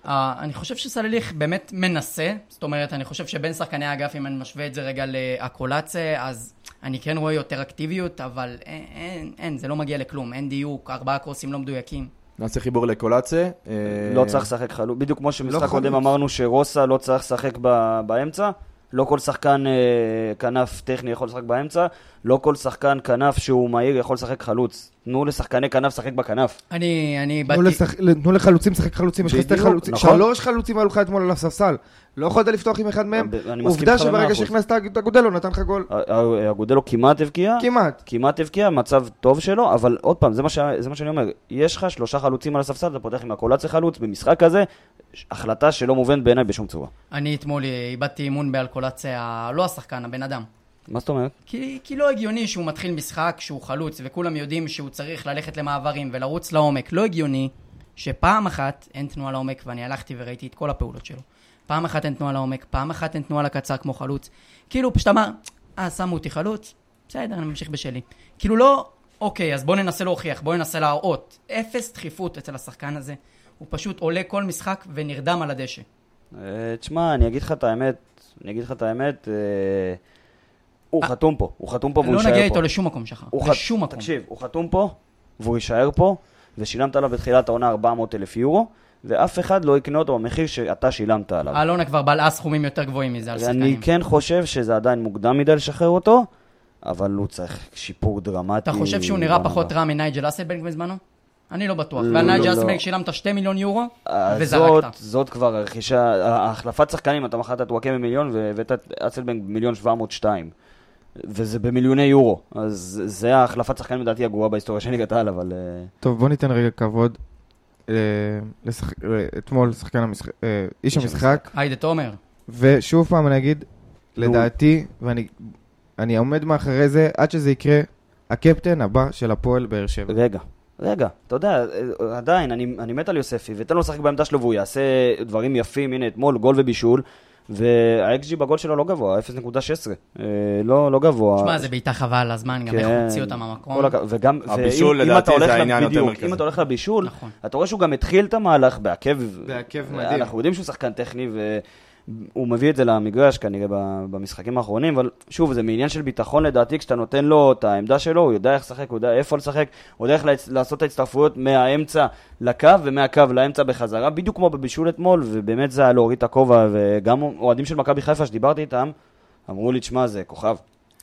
Uh, אני חושב שסלליך באמת מנסה, זאת אומרת, אני חושב שבין שחקני האגף, אם אני משווה את זה רגע לאקולצה, אז אני כן רואה יותר אקטיביות, אבל אין, אין, אין, זה לא מגיע לכלום, אין דיוק, ארבעה קורסים לא מדויקים. נעשה חיבור לקולציה. אה, לא צריך לשחק חלוץ, בדיוק כמו שמשחק חלוץ. קודם אמרנו שרוסה לא צריך לשחק באמצע, לא כל שחקן אה, כנף טכני יכול לשחק באמצע, לא כל שחקן כנף שהוא מהיר יכול לשחק חלוץ. תנו לשחקני כנף לשחק בכנף. אני, אני באתי... לשח- תנו לחלוצים לשחק חלוצים, יש לך שתי חלוצים, נכון. שלוש חלוצים היו לך אתמול על הספסל. לא יכולת לפתוח עם אחד מהם. עובדה שברגע. שהכנסת את אגודלו נתן לך גול. אגודלו כמעט הבקיע, כמעט. כמעט הבקיע, מצב טוב שלו, אבל עוד פעם, זה מה, ש... זה מה שאני אומר, יש לך שלושה חלוצים על הספסל, אתה פותח עם הקולציה חלוץ, במשחק כזה, ש- החלטה שלא מובנת בעיניי בשום צורה. אני אתמול איבדתי אימון באלקולציה, לא השחקן, הבן אדם. מה זאת אומרת? כי, כי לא הגיוני שהוא מתחיל משחק שהוא חלוץ, וכולם יודעים שהוא צריך ללכת למעברים ולרוץ לעומק. לא הגיוני שפעם אחת אין תנועה לעומק, ואני הלכתי וראיתי את כל הפעולות שלו. פעם אחת אין תנועה לעומק, פעם אחת אין תנועה לקצר כמו חלוץ. כאילו, פשוט אמר, אה, שמו אותי חלוץ, בסדר, אני ממשיך בשלי. כאילו לא, אוקיי, אז בוא ננסה להוכיח, בוא ננסה להראות. אפס דחיפות אצל השחקן הזה. הוא פשוט עולה כל משחק ונרדם על הדשא. אה, תשמע, אני אגיד לך את האמת, אני אגיד לך את האמת, אה, הוא חתום פה, הוא חתום פה והוא לא יישאר פה. נגיע איתו לשום מקום, שחר. לשום מקום. תקשיב, הוא חתום פה, והוא יישאר פה, ושילמת עליו בתחילת העונה 400 אלף יורו, ואף אחד לא יקנה אותו במחיר שאתה שילמת עליו. אלונה כבר בלעה סכומים יותר גבוהים מזה על אני שחקנים. כן חושב שזה עדיין מוקדם מדי לשחרר אותו, אבל הוא צריך שיפור דרמטי. אתה חושב שהוא נראה פחות. רע מנייג'ל אסלבנק בזמנו? אני לא בטוח. לא, ועל נייג'ל לא, אסלבנק לא. שילמת 2 מיליון יורו, אה, וזרקת. זאת, כבר הרכישה, החלפת שחקנים, אתה מכרת את וואקמה במיליון והבאת את אצלבנק במיליון 702. וזה במיליוני יורו. אז זה ההחלפת שחקנים לדעתי הגרועה בהיסטוריה של ליגת העל, אבל... אה, טוב, בוא ניתן רגע כבוד. אה, אה, אתמול שחקן המשחק, איש המשחק, היידה תומר. ושוב פעם אני אגיד, לדעתי, ואני אני עומד מאחורי זה, עד שזה יקרה, הקפטן הבא של הפועל באר שבע. רגע, רגע, אתה יודע, עדיין, אני, אני מת על יוספי, ותן לו לשחק בעמדה שלו והוא יעשה דברים יפים, הנה אתמול גול ובישול, וה-XG בגול שלו לא גבוה, 0.16, אה, לא, לא גבוה. שמע, זה בעיטה חבל על הזמן, גם איך הוא הוציא אותם מהמקום. וגם, הבישול, לדעתי, זה העניין יותר בדיוק, מרכזי. אם אתה הולך לבישול, נכון. אתה רואה שהוא גם התחיל את המהלך בעקב, בעקב מדהים. אנחנו יודעים שהוא שחקן טכני, והוא מביא את זה למגרש כנראה במשחקים האחרונים, אבל שוב, זה מעניין של ביטחון לדעתי, כשאתה נותן לו את העמדה שלו, הוא יודע איך לשחק, הוא יודע איפה לשחק, הוא יודע איך לעשות את ההצטרפויות מהאמצע לקו ומהקו לאמצע בחזרה, בדיוק כמו בבישול אתמול, ובאמת זה היה להוריד את הכובע, וגם אוהדים של מכבי חיפה שדיברתי איתם, אמרו לי, תשמע, זה כוכב.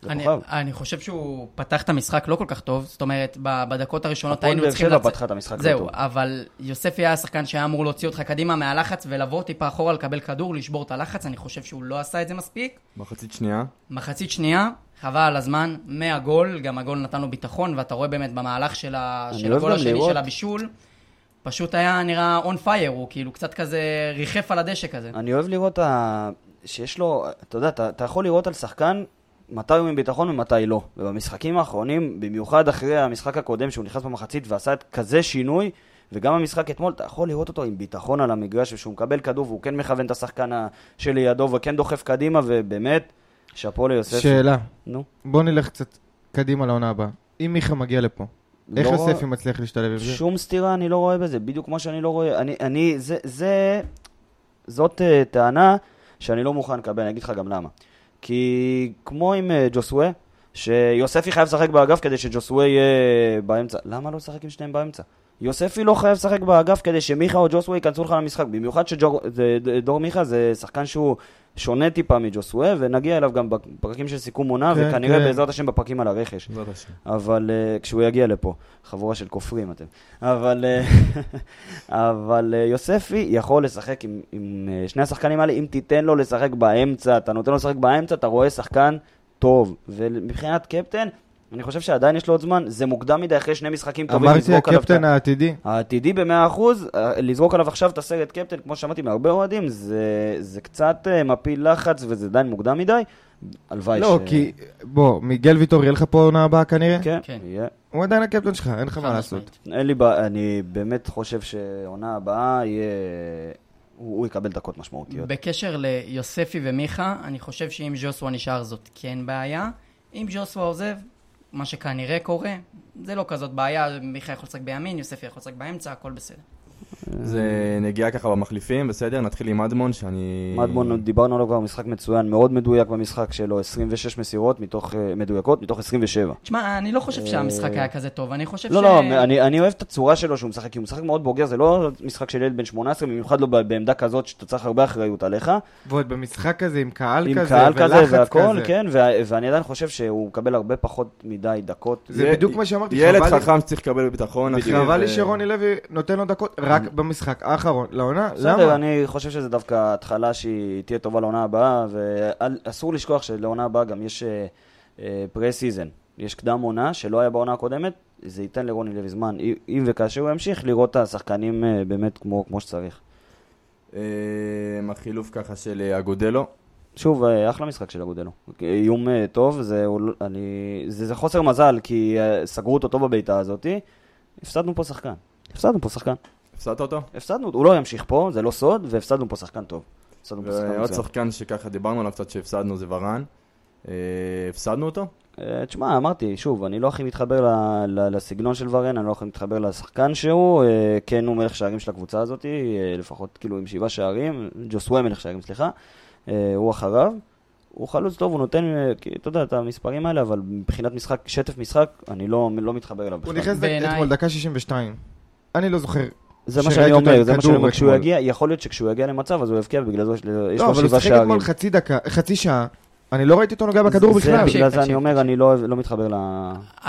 אני. אני חושב שהוא פתח את המשחק לא כל כך טוב, זאת אומרת, בדקות הראשונות הפועל היינו באר צריכים... שבע לצאת- פתחה את המשחק לא זהו, טוב. אבל יוספי היה השחקן שהיה אמור להוציא אותך קדימה מהלחץ ולבוא טיפה אחורה, לקבל כדור, לשבור את הלחץ, אני חושב שהוא לא עשה את זה מספיק. מחצית שנייה. מחצית שנייה, חבל על הזמן, מהגול, גם הגול נתן לו ביטחון, ואתה רואה באמת במהלך של, ה... של אוהב הגול השני לראות- של הבישול, פשוט היה נראה on fire, הוא כאילו קצת כזה ריחף על הדשא כזה. אני אוהב לראות ה... שיש לו, אתה יודע, אתה, אתה יכול לראות על שחקן מתי הוא עם ביטחון ומתי לא. ובמשחקים האחרונים, במיוחד אחרי המשחק הקודם שהוא נכנס במחצית ועשה את כזה שינוי, וגם במשחק אתמול, אתה יכול לראות אותו עם ביטחון על המגרש, ושהוא מקבל כדור והוא כן מכוון את השחקן שלידו וכן דוחף קדימה, ובאמת, שאפו ליוסף. שאלה, נו. בוא נלך קצת קדימה לעונה הבאה. אם מיכה מגיע לפה, איך לא- יוספי מצליח להשתלב עם זה? שום סתירה אני לא רואה בזה, בדיוק כמו שאני לא רואה, אני, אני, זה, זה, זאת uh, טענה שאני לא מוכן לקבל, אני אגיד לך גם למה. כי כמו עם uh, ג'וסווה, שיוספי חייב לשחק באגף כדי שג'וסווה יהיה באמצע. למה לא לשחק עם שניהם באמצע? יוספי לא חייב לשחק באגף כדי שמיכה או ג'וסווה ייכנסו לך למשחק. במיוחד שדור מיכה זה שחקן שהוא שונה טיפה מג'וסווה, ונגיע אליו גם בפרקים של סיכום עונה, כן, וכנראה כן. בעזרת השם בפרקים על הרכש. בעזרת השם. אבל uh, כשהוא יגיע לפה, חבורה של כופרים אתם. אבל, אה, (laughs) אבל uh, יוספי יכול לשחק עם, עם uh, שני השחקנים האלה, אם תיתן לו לשחק באמצע, אתה נותן לו לשחק באמצע, אתה רואה שחקן טוב. ומבחינת קפטן, אני חושב שעדיין יש לו עוד זמן, זה מוקדם מדי אחרי שני משחקים טובים אמרתי לזרוק עליו את הקפטן העתידי. העתידי במאה אחוז, אה, לזרוק עליו עכשיו את הסרט קפטן, כמו שאמרתי מהרבה אוהדים, זה, זה קצת אה, מפיל לחץ וזה עדיין מוקדם מדי. הלוואי לא, כי, בוא, מיגל ויטור יהיה לך פה עונה הבאה כנראה? כן, כן. יהיה. הוא עדיין הקפטן שלך, אין לך מה לעשות. אין לי בעיה, אני באמת חושב שעונה הבאה יהיה... הוא, הוא יקבל דקות משמעותיות. בקשר ליוספי ומיכה, אני חושב שאם ז'וסווה נשאר זאת כן בעיה. אם ז'וסווה עוזב, מה שכנראה קורה, זה לא כזאת בעיה, מיכה יכול לשחק בימין, יוספי יכול לשחק באמצע, הכל בסדר. זה נגיעה ככה במחליפים, בסדר? נתחיל עם אדמון, שאני... מדמון, דיברנו עליו כבר, משחק מצוין, מאוד מדויק במשחק שלו, 26 מסירות מתוך, אה, מדויקות, מתוך 27. תשמע, אני לא חושב שהמשחק היה כזה טוב, אני חושב לא, ש... לא, אני, אני אוהב את הצורה שלו שהוא משחק, כי הוא משחק מאוד בוגר, זה לא משחק של ילד בן 18, במיוחד לא בעמדה כזאת שאתה צריך הרבה אחריות עליך. ועוד במשחק כזה עם קהל עם כזה, קהל כזה והכל, כזה. כן, ו- ואני עדיין חושב שהוא מקבל הרבה פחות מדי דקות. זה י- בדיוק מה שאמרתי, ילד חבל לי- חכם שצריך לקבל בביטחון, אחי. חבל לי שרוני לוי נותן לו דקות רק במשחק האחרון. לעונה? בסדר, למה? אני חושב שזה דווקא התחלה שהיא תהיה טובה לעונה הבאה, ואסור לשכוח שלעונה הבאה גם יש pre-season. יש קדם עונה שלא היה בעונה הקודמת, זה ייתן לרוני לוי זמן, אם וכאשר הוא ימשיך, לראות את השחקנים אה, באמת כמו, כמו שצריך. אה, החילוף ככה של אה, אגודלו. שוב, אה, אחלה משחק של אגודלו. איום אה, טוב, זה, לא- אני, זה, זה חוסר מזל, כי אה, סגרו אותו טוב בבעיטה הזאתי. הפסדנו פה שחקן. הפסדנו פה שחקן. הפסדת אותו? הפסדנו, הוא לא ימשיך פה, זה לא סוד, והפסדנו פה שחקן טוב. הפסדנו פה שחקן ועוד מצוין. שחקן שככה דיברנו עליו קצת שהפסדנו זה ורן. אה, הפסדנו אותו? אה, תשמע, אמרתי, שוב, אני לא הכי מתחבר ל- ל- לסגנון של ורן, אני לא הכי מתחבר לשחקן שהוא, אה, כן הוא מלך שערים של הקבוצה הזאת, לפחות כאילו עם שבעה שערים, ג'וסווה מלך שערים, סליחה, הוא אחריו. הוא חלוץ טוב, הוא נותן, אתה יודע, את המספרים האלה, אבל מבחינת משחק, שטף משחק, אני לא, לא מתחבר אליו הוא בכלל. נכנס בעיניי- אתמול דקה 62. אני לא זוכר. זה מה שאני אומר, זה מה שאני אומר, כשהוא. יגיע, יכול להיות שכשהוא יגיע למצב, אז הוא יבקיע, ובגלל זה יש לו יש לא, לו אבל הוא שבעה שיחק שערים. אתמול חצי דקה, חצי שעה. אני לא ראיתי אותו נוגע בכדור בכלל. בגלל זה אני אומר, אני לא לא מתחבר ל...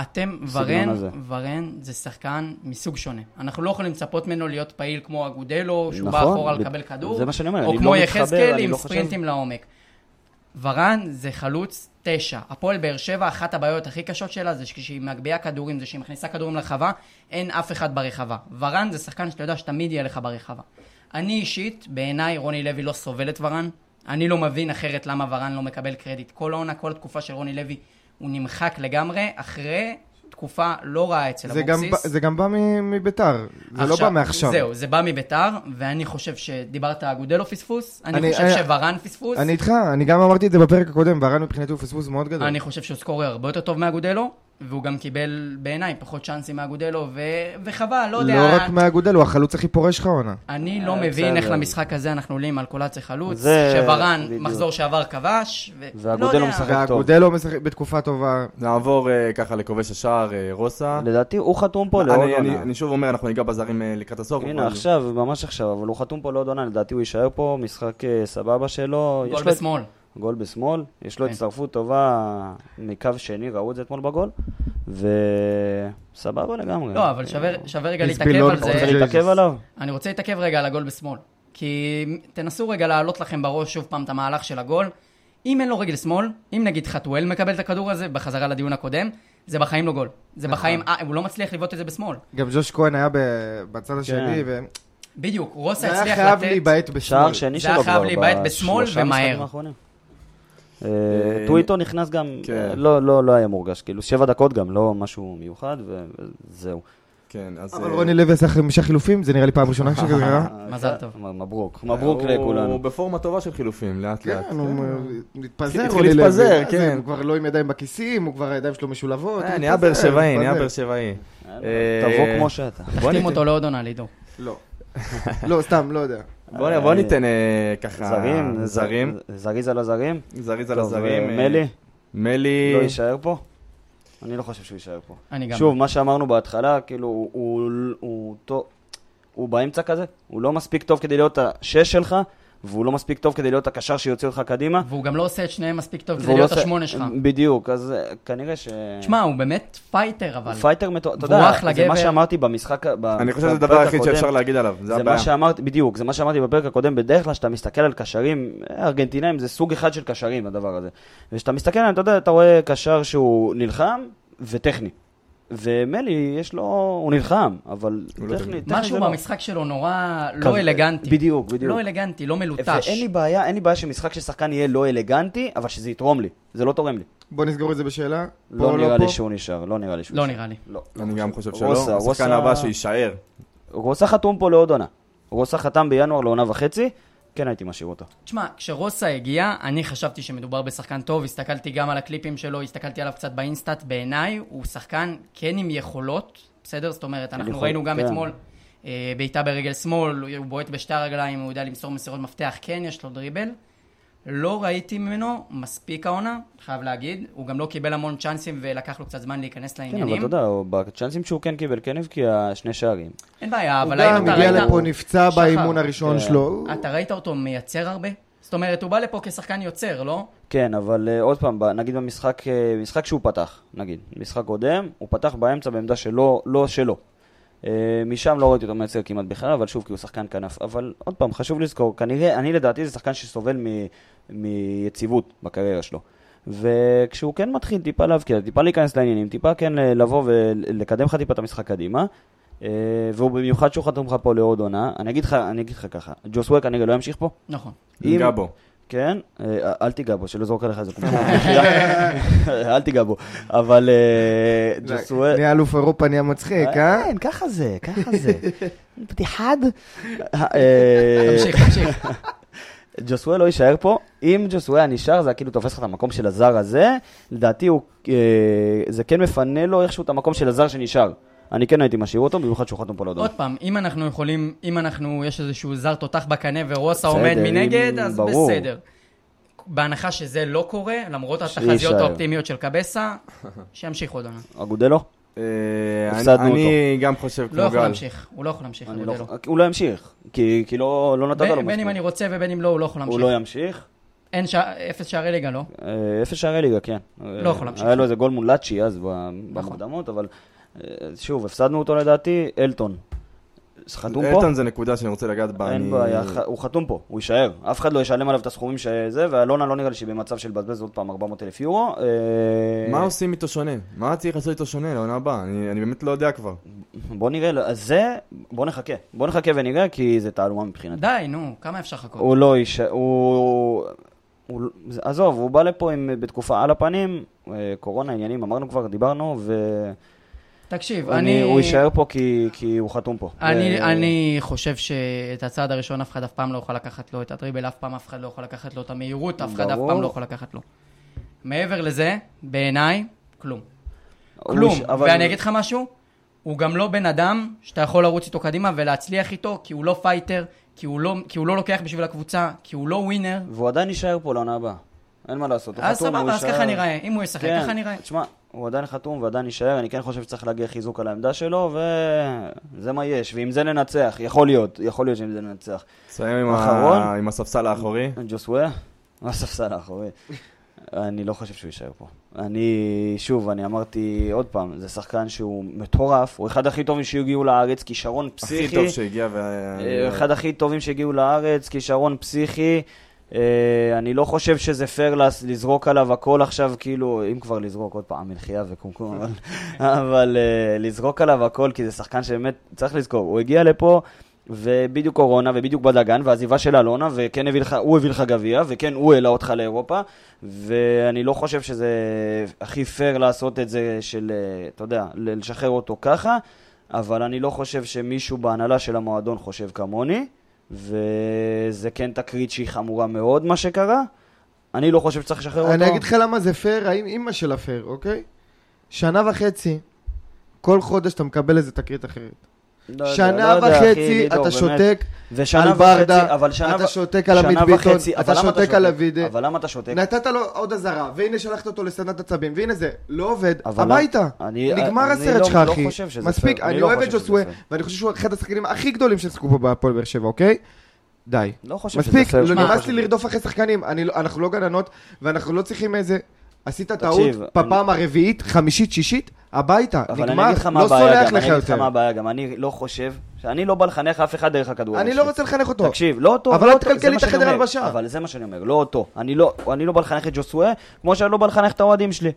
אתם, הסגנון ורן, הזה. ורן זה שחקן מסוג שונה. אנחנו לא יכולים לצפות ממנו להיות פעיל כמו אגודלו, שהוא בא נכון, אחורה לקבל כדור, זה מה שאני אומר, או אני כמו לא מתחבר, יחזקאל אני עם לא חושב- ספרינטים לעומק. ורן זה חלוץ תשע. הפועל באר שבע, אחת הבעיות הכי קשות שלה זה שכשהיא מגביה כדורים, זה שהיא מכניסה כדורים לרחבה, אין אף אחד ברחבה. ורן זה שחקן שאתה יודע שתמיד יהיה לך ברחבה. אני אישית, בעיניי רוני לוי לא סובל את ורן. אני לא מבין אחרת למה ורן לא מקבל קרדיט. כל העונה, כל התקופה של רוני לוי, הוא נמחק לגמרי, אחרי תקופה לא רעה אצל זה אבוקסיס. זה גם בא מביתר. זה לא בא מעכשיו. זהו, זה בא מביתר, ואני חושב שדיברת אגודלו פספוס, אני, אני- חושב אני- שוורן פספוס, אני איתך, אני גם אמרתי את זה בפרק הקודם, והרן מבחינתי הוא פספוס מאוד גדול. אני חושב שהוא סקורר הרבה יותר טוב מאגודלו, והוא גם קיבל בעיניי פחות צ'אנסים מאגודלו, ו... וחבל, לא יודע. לא רק מהאגודל, הוא החלוץ הכי פורש לך העונה. אני לא אה, מבין איך. למשחק הזה אנחנו עולים על קולציה חלוץ, זה- שוורן בדיוק. מחזור שעבר כבש, ו... ואגודלו לא יודע. משחק טוב. והאגודלו משחק בתקופה טובה. נעבור אה, ככה לכובש השער, אה, רוסה. לדעתי הוא חתום פה לעוד אני- אני- עונה. אני שוב אומר, אנחנו ניגע בזרים אה, לקראת הסוף. הנה עכשיו, ממש עכשיו, אבל הוא חתום פה לעוד עונה, לדעתי הוא יישאר פה, משחק אה, סבבה שלו. גול בשמאל. גול בשמאל, יש לו כן. הצטרפות טובה מקו שני, ראו את זה אתמול בגול, וסבבה לגמרי. לא, אבל שווה- שווה רגע להתעכב על the זה. רוצה להתעכב עליו? אני רוצה להתעכב רגע על הגול בשמאל. כי תנסו רגע להעלות לכם בראש שוב פעם את המהלך של הגול. אם אין לו רגל שמאל, אם נגיד חתואל מקבל את הכדור הזה, בחזרה לדיון הקודם, זה בחיים לא גול. זה נכון. בחיים, אה, הוא לא מצליח לבעוט את זה בשמאל. גם ג'וש כהן היה ב- בצד השני, כן. בדיוק, רוסה היה הצליח חייב לתת... להיבעט בשמאל. שער שני זה שלו היה כבר, חייב להיבעט בשמאל ומהר. משחקים האחרונים. אה, אה, טוויטו נכנס גם, כן. אה, לא- לא לא היה מורגש, כאילו שבע דקות גם, לא משהו מיוחד, וזהו. כן, אז... אבל אה, רוני לוי עשה חמישה חילופים, זה נראה לי פעם ראשונה (laughs) שכזה קרה. מזל טוב. מ- מברוק, מברוק לכולנו. הוא בפורמה טובה של חילופים, לאט לאט. כן, הוא מתפזר התחיל רוני לוי. להתפזר, מה זה, כן. הוא כבר לא עם ידיים בכיסים, הוא כבר הידיים שלו משולבות. אה, נהיה באר שבעי, נהיה. באר שבעי. אה, תבוא כמו שאתה. תחתים אותו לעוד עונה, לידור. לא. (laughs) לא, סתם, לא יודע. בוא בוא ניתן אה, ככה... זרים, זרים. זריז על הזרים. זריז על הזרים. אה, אה, מלי, מלי... לא יישאר פה? אני לא חושב שהוא יישאר פה. אני גם. שוב, מה שאמרנו בהתחלה, כאילו, הוא- הוא- הוא טוב, הוא באמצע כזה, הוא לא מספיק טוב כדי להיות השש שלך, והוא לא מספיק טוב כדי להיות הקשר שיוציא אותך קדימה. והוא גם לא עושה את שניהם מספיק טוב כדי לא להיות עושה- השמונה שלך. בדיוק, אז אה, כנראה ש... תשמע, הוא באמת fighter, אבל. הוא fighter מטורף, אתה יודע, זה מה גבר. שאמרתי במשחק, ב- אני חושב שזה הדבר היחיד הקודם. שאפשר להגיד עליו, זה זה מה הבעיה. שאמרתי, בדיוק, זה מה שאמרתי בפרק הקודם, בדרך כלל כשאתה מסתכל על קשרים, אה, ארגנטינאים זה סוג אחד של קשרים, הדבר הזה. וכשאתה מסתכל עליהם, אתה יודע, אתה רואה קשר שהוא נלחם וטכני. ומלי, יש לו, הוא נלחם, אבל לא טכני, טכני. טכני משהו לא. במשחק שלו נורא לא אלגנטי. בדיוק, בדיוק. לא אלגנטי, לא מלוטש. ואין לי בעיה, אין לי בעיה שמשחק של שחקן יהיה לא אלגנטי, אבל שזה יתרום לי. זה לא תורם לי. בוא נסגור את זה בשאלה. לא נראה? לי שהוא נשאר, לא נראה לי שהוא לא נשאר. נראה לי. לא. אני גם חושב שלא. רוסה, השחקן הבא שיישאר. רוסה חתום פה לעוד עונה. רוסה חתם בינואר לעונה וחצי, כן הייתי משאיר אותו. תשמע, כשרוסה הגיע, אני חשבתי שמדובר בשחקן טוב, הסתכלתי גם על הקליפים שלו, הסתכלתי עליו קצת באינסטאט, בעיניי הוא שחקן כן עם יכולות, בסדר? זאת אומרת, אנחנו יכול- ראינו גם כן. אתמול אה, בעיטה ברגל שמאל, הוא בועט בשתי הרגליים, הוא יודע למסור מסירות מפתח, כן, יש לו דריבל. לא ראיתי ממנו מספיק העונה, חייב להגיד. הוא גם לא קיבל המון צ'אנסים ולקח לו קצת זמן להיכנס כן, אבל לעניינים. אתה יודע, הוא- בצ'אנסים שהוא כן קיבל, כן הבקיע שני שערים. אין בעיה, הוא אבל האם גם אתה הגיע ראית... לפה, נפצע באימון הראשון כן. שלו. אתה ראית אותו מייצר הרבה? זאת אומרת, הוא בא לפה כשחקן יוצר, לא? כן, אבל uh, עוד פעם, נגיד במשחק, uh, משחק שהוא פתח, נגיד, משחק קודם, הוא פתח באמצע בעמדה שלו, לא שלו. Uh, משם לא ראיתי אותו מייצר כמעט בכלל, אבל שוב, כי הוא שחקן כנף. אבל עוד פעם, חשוב לזכור, כנראה, אני לדעתי זה שחקן שסובל מ, מיציבות בקריירה שלו. וכשהוא כן מתחיל טיפה להבקיע, טיפה להיכנס לעניינים, טיפה כן לבוא ולקדם לך טיפה את המשחק קדימה, uh, והוא במיוחד שהוא חתום לך פה לעוד עונה, אני אגיד לך, אני אגיד לך ככה, ג'וסווה כנראה לא ימשיך פה, נכון. אם- ניגע בו. כן, אה, אל תיגע בו, שלא זורק עליך איזה קומפלט. (laughs) אל תיגע בו. אבל אה, ג'וסואל... נהיה אלוף אירופה, נהיה מצחיק, אה? כן, ככה זה, ככה זה. (laughs) פתיחד. (laughs) אה, תמשיך, תמשיך. ג'וסואל לא יישאר פה. אם ג'וסואל נשאר, זה היה כאילו תופס לך את המקום של הזר הזה. לדעתי, אה, זה כן מפנה לו איכשהו את המקום של הזר שנשאר. אני כן הייתי משאיר אותו, במיוחד שהוא חתום פה לעוד עוד פעם, אם אנחנו יכולים, אם אנחנו, יש איזשהו זר תותח בקנה ורוסה בסדר, עומד מנגד, אם- אז ברור. בסדר. בהנחה שזה לא קורה, למרות. התחזיות האופטימיות של קבסה, (laughs) שימשיך עוד עונה. אגודלו? אה, הפסדנו אני- אני גם חושב לא כמו יכול גל. להמשיך, הוא לא יכול להמשיך, אגודלו. לא- הוא לא ימשיך. כי כי לא לא נתת לו בין מספיק. בין אם אני רוצה ובין אם לא, הוא לא יכול הוא להמשיך. לא ימשיך. אין שע- אפס שערי ליגה, לא? אה, אפס שערי ליגה, כן. לא יכול להמשיך. היה לו איזה גול מול לאצ'י אז. במוקדמות, אבל שוב, הפסדנו אותו לדעתי, אלטון. חתום פה? אלטון זה נקודה שאני רוצה לגעת בה. אין בעיה, הוא חתום פה, הוא יישאר. אף אחד לא ישלם עליו את הסכומים שזה, ואלונה לא נראה לי שהיא במצב של לבזבז עוד פעם 400 אלף יורו. אה, מה עושים איתו שונה? מה צריך לעשות איתו שונה לעונה הבאה? אני באמת לא יודע כבר. בוא נראה, לא, אז זה, בוא נחכה. בוא נחכה ונראה, כי זה תעלומה מבחינתי. די, נו, כמה אפשר לחכות? הוא לא יישאר, הוא... עזוב, הוא בא לפה בתקופה על הפנים, אה, קורונה, עניינים, אמרנו כבר, דיברנו, ו... תקשיב, אני... אני... הוא יישאר פה כי, כי הוא חתום פה. אני, ו- אני חושב שאת הצעד הראשון אף אחד אף פעם לא יכול לקחת לו, את הדריבל אף פעם אף אחד לא יכול לקחת לו, את המהירות אף אחד אף. פעם לא יכול לקחת לו. מעבר לזה, בעיניי, כלום. כלום. יש- אבל- ואני אגיד לך משהו, הוא גם לא בן אדם שאתה יכול לרוץ איתו קדימה ולהצליח איתו, כי הוא לא fighter, כי הוא לא, כי הוא לא לוקח בשביל הקבוצה, כי הוא לא winner. והוא עדיין יישאר פה לעונה הבאה. אין מה לעשות, הוא אז חתום, הוא סבבה, אז יישאר. ככה נראה. אם הוא ישחק, כן, ככה נראה. תשמע, הוא עדיין חתום ועדיין יישאר, אני כן חושב שצריך להגיע חיזוק על העמדה שלו, וזה מה יש, ועם זה ננצח, יכול להיות, יכול להיות שעם זה ננצח. נסיים עם. עם הספסל האחורי. ג'וסווה, הספסל האחורי. אני לא חושב שהוא יישאר פה. אני, שוב, אני אמרתי עוד פעם, זה שחקן שהוא מטורף, הוא אחד הכי טובים שהגיעו לארץ, כישרון הכי פסיכי. טוב שהגיע ו... אה, אחד הכי טובים שהגיעו לארץ, כישרון פסיכי. אה, אני לא חושב שזה פייר לזרוק עליו הכל עכשיו, כאילו, אם כבר לזרוק עוד פעם מלחייה וקומקום, (laughs) אבל, אבל אה, לזרוק עליו הכל, כי זה שחקן שבאמת, צריך לזכור, הוא הגיע לפה, ובדיוק קורונה, ובדיוק בדגן, ועזיבה של אלונה, וכן הביא לך, הוא הביא לך גביע, וכן הוא העלה אותך לאירופה, ואני לא חושב שזה הכי פייר לעשות את זה של, אה, אתה יודע, לשחרר אותו ככה, אבל אני לא חושב שמישהו בהנהלה של המועדון חושב כמוני, וזה כן תקרית שהיא חמורה מאוד, מה שקרה. אני לא חושב שצריך לשחרר אותו. אני אגיד לך למה זה פייר, האם אימא שלה פייר, אוקיי? שנה וחצי, כל חודש אתה מקבל איזה תקרית אחרת. לא יודע, שנה לא יודע, אחי, וחצי לידור, אתה באמת. ושנה וחצי, אבל שנה אתה ו- שותק על עמית ביטון, וחצי, אתה אבל שותק על אבידה. אבל למה אתה שותק? נתת לו עוד אזהרה, והנה שלחת אותו לסדנת עצבים, והנה זה, לא עובד, אבל הביתה. אני- נגמר הסרט לא- שלך, לא אחי. מספיק. אני לא אוהב את ג'וסווה. ואני חושב שהוא אחד השחקנים הכי גדולים ששיחקו פה בהפועל באר שבע, אוקיי? די. לא חושב שזה מספיק. לא נמאס לי לרדוף אחרי שחקנים, אני לא- אנחנו לא גננות, ואנחנו לא צריכים איזה... עשית טעות בפעם הרביעית, חמישית, שישית, הביתה, אבל נגמר, לא סולח לך אני אגיד לך יותר. מה הבעיה גם, אני לא חושב, שאני לא בא לחנך אף אחד דרך הכדורגל אני. לא רוצה לחנך אותו. תקשיב, לא אותו, אבל לא אל אותו, זה תקלקל לי מה את שאני החדר אומר. הלבשה. אבל זה מה שאני אומר, לא אותו. אני לא, אני לא בא לחנך את ג'וסווה, כמו שאני לא בא לחנך את האוהדים שלי.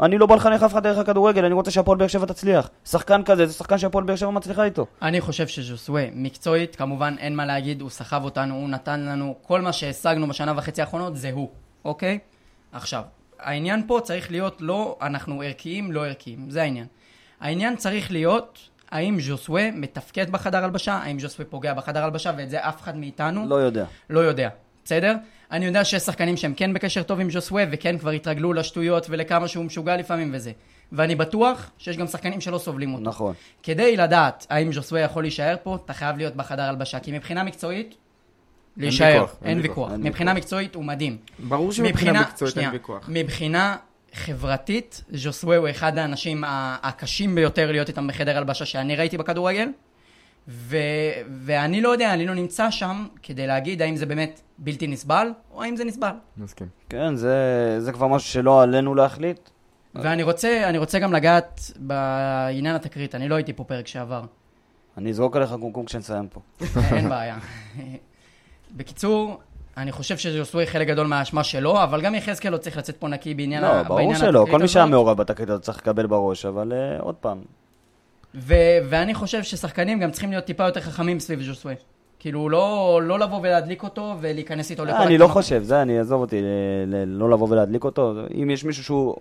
אני לא בא לחנך אף אחד דרך הכדורגל, אני רוצה שהפועל באר שבע תצליח. שחקן כזה, זה שחקן שהפועל באר שבע מצליחה איתו. אני חושב שז'וסווה, מקצועית, כמובן אין מה להגיד, הוא סחב אותנו, הוא נתן לנו, כל מה שהשגנו בשנה וחצי האחרונות זה הוא, אוקיי? עכשיו, העניין פה צריך להיות לא אנחנו ערכיים, לא ערכיים, זה העניין. העניין צריך להיות, האם ז'וסווה מתפקד בחדר הלבשה, האם ז'וסווה פוגע בחדר הלבשה, ואת זה אף אחד מאיתנו לא יודע. לא יודע, בסדר? אני יודע שיש שחקנים שהם כן בקשר טוב עם ג'וסווה, וכן כבר התרגלו לשטויות ולכמה שהוא משוגע לפעמים וזה. ואני בטוח שיש גם שחקנים שלא סובלים אותו. נכון. כדי לדעת האם ג'וסווה יכול להישאר פה, אתה חייב להיות בחדר הלבשה, כי מבחינה מקצועית, להישאר, אין ויכוח, מבחינה מקצועית הוא מדהים. ברור שמבחינה מקצועית אין ויכוח. מבחינה חברתית, ז'וסווה הוא אחד האנשים הקשים ביותר להיות איתם בחדר הלבשה שאני ראיתי בכדורגל. ו- ואני לא יודע, אני לא נמצא שם כדי להגיד האם זה באמת בלתי נסבל, או האם זה נסבל. מסכים. כן, זה, זה כבר משהו שלא עלינו להחליט. ואני רוצה, אני רוצה גם לגעת בעניין התקרית, אני לא הייתי פה פרק שעבר. אני אזרוק עליך קומקום כשנסיים פה. אין בעיה. בקיצור, אני חושב שז'וסווה חלק גדול מהאשמה שלו, אבל גם יחזקאל לא צריך לצאת פה נקי בעניין לא, ה- ברור שלא, כל מי שהיה. מעורב בתקרית הזאת צריך לקבל בראש, אבל אה, עוד פעם, ו- ואני חושב ששחקנים גם צריכים להיות טיפה יותר חכמים סביב ז'וסווה. כאילו, לא, לא לבוא ולהדליק אותו ולהיכנס איתו לכל אה, אני לא. חושב, זה אני, עזוב אותי, ל- ל- לא לבוא ולהדליק אותו. אם יש מישהו שהוא,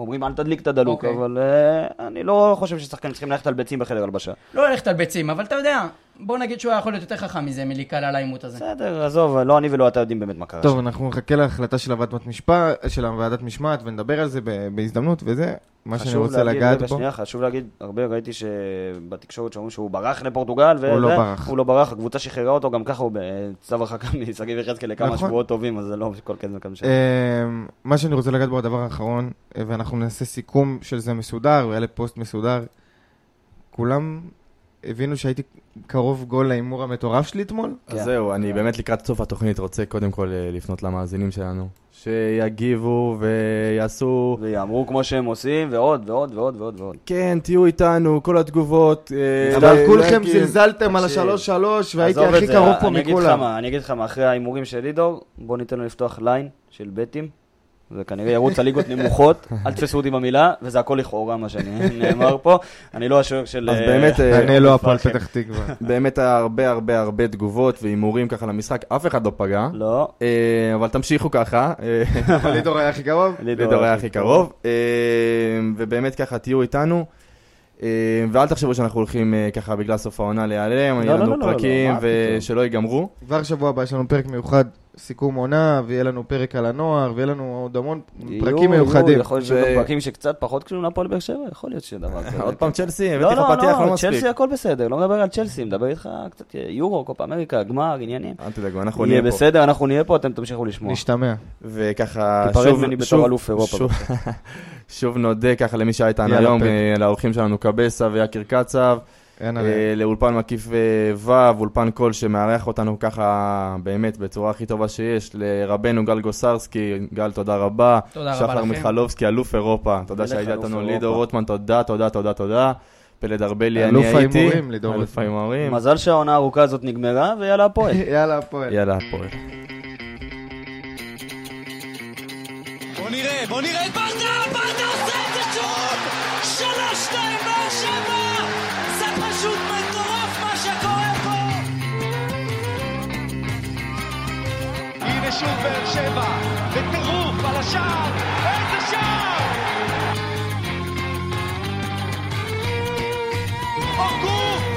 אומרים אל תדליק את הדלוק, אוקיי. אבל אה, אני לא חושב ששחקנים צריכים ללכת על ביצים בחדר הלבשה. לא ללכת על ביצים, אבל אתה יודע, בוא נגיד שהוא היה יכול להיות יותר חכם מזה מלהיקלע לעימות הזה. בסדר, עזוב, לא אני ולא אתה יודעים באמת מה קרה טוב, שם. אנחנו נחכה להחלטה של הוועדת משפט, של משמעת, ונדבר על זה בהזדמנות, וזה מה שאני רוצה להגיד, לגעת בו. שנייה, חשוב להגיד, הרבה ראיתי שבתקשורת שאומרים שהוא ברח לפורטוגל, הוא לא ברח. הוא לא ברח, הקבוצה שחררה אותו, גם ככה הוא בצו הרחקה (laughs) משגיב יחזקאל לכמה נכון. שבועות טובים, אז זה לא כל שם. אמ, מה שאני רוצה לגעת בו, הדבר האחרון, אה, ואנחנו נעשה סיכום של זה מסודר, ויעלה פוסט מסודר. כולם הבינו שהייתי קרוב גול להימור המטורף שלי אתמול? אז כן. זהו, אני באמת לקראת סוף התוכנית רוצה קודם כל אה, לפנות למאזינים שלנו, שיגיבו ויעשו... ויאמרו כמו שהם עושים, ועוד ועוד ועוד ועוד ועוד. כן, תהיו איתנו, כל התגובות. אה, אבל כולכם זלזלתם על השלוש שלוש, והייתי הכי קרוב פה אני אגיד לך מכולם. מה, אני אגיד לך מה, אחרי ההימורים של לידור, בוא ניתן לו לפתוח ליין של בטים, וכנראה ירוץ על ליגות נמוכות, (laughs) אל תתפסו אותי במילה, וזה הכל לכאורה מה שנאמר (laughs) פה. אני לא השוער של... אז אה, באמת, אה, אני לא הפועל. פתח תקווה. (laughs) באמת היה הרבה הרבה הרבה תגובות והימורים ככה למשחק, אף אחד לא פגע. לא, אה, אבל תמשיכו ככה, אבל לידור היה הכי קרוב? לידור היה הכי קרוב. ובאמת ככה תהיו איתנו. ואל תחשבו שאנחנו הולכים ככה בגלל סוף העונה להיעלם, לא, לנו לא, לא, לא, פרקים. ושלא ייגמרו. כבר שבוע הבא יש לנו פרק מיוחד, סיכום עונה, ויהיה לנו פרק על הנוער, ויהיה לנו עוד המון פרקים יהיו, מיוחדים. יכול להיות ו- שיהיו פרקים שקצת פחות קשורים להפועל באר שבע, יכול להיות שדבר כזה. עוד פעם צ'לסי, לא, הבאתי לך לא, פתיח לא לא, מספיק. צ'לסי הכל בסדר, לא מדבר על צ'לסי, מדבר איתך קצת יורו, קופה אמריקה, גמר, עניינים. אל תדאגו, אנחנו יהיה נהיה פה. בסדר, אנחנו נהיה פה, אתם תמשיכו לשמוע. נשתמע. וככה, תיפרד שוב, ממני בתור שוב, אלוף אירופה, שוב, (laughs) שוב נודה ככה למי שהיה איתנו היום. אה, לאורחים שלנו קבסה ויקיר קצב, אין אה, עליהם. לאולפן מקיף אה, ו', אולפן קול שמארח אותנו ככה באמת בצורה הכי טובה שיש, לרבנו גל גוסרסקי, גל תודה רבה, תודה רבה שחר לכם. מיכלובסקי, אלוף אירופה, תודה שהיית אלוף איתנו. לידור רוטמן, תודה, תודה, תודה, תודה, פלד ארבלי, אלוף אני הייתי, ההימורים, לידור אלוף. ההימורים, מזל שהעונה הארוכה הזאת נגמרה, ויאללה הפועל. (laughs) יאללה, הפועל. יאללה, הפועל. בוא נראה, בוא נראה את ברדה, ברדה ושוב באר שבע, בטירוף על השער, איזה שער! הורגו!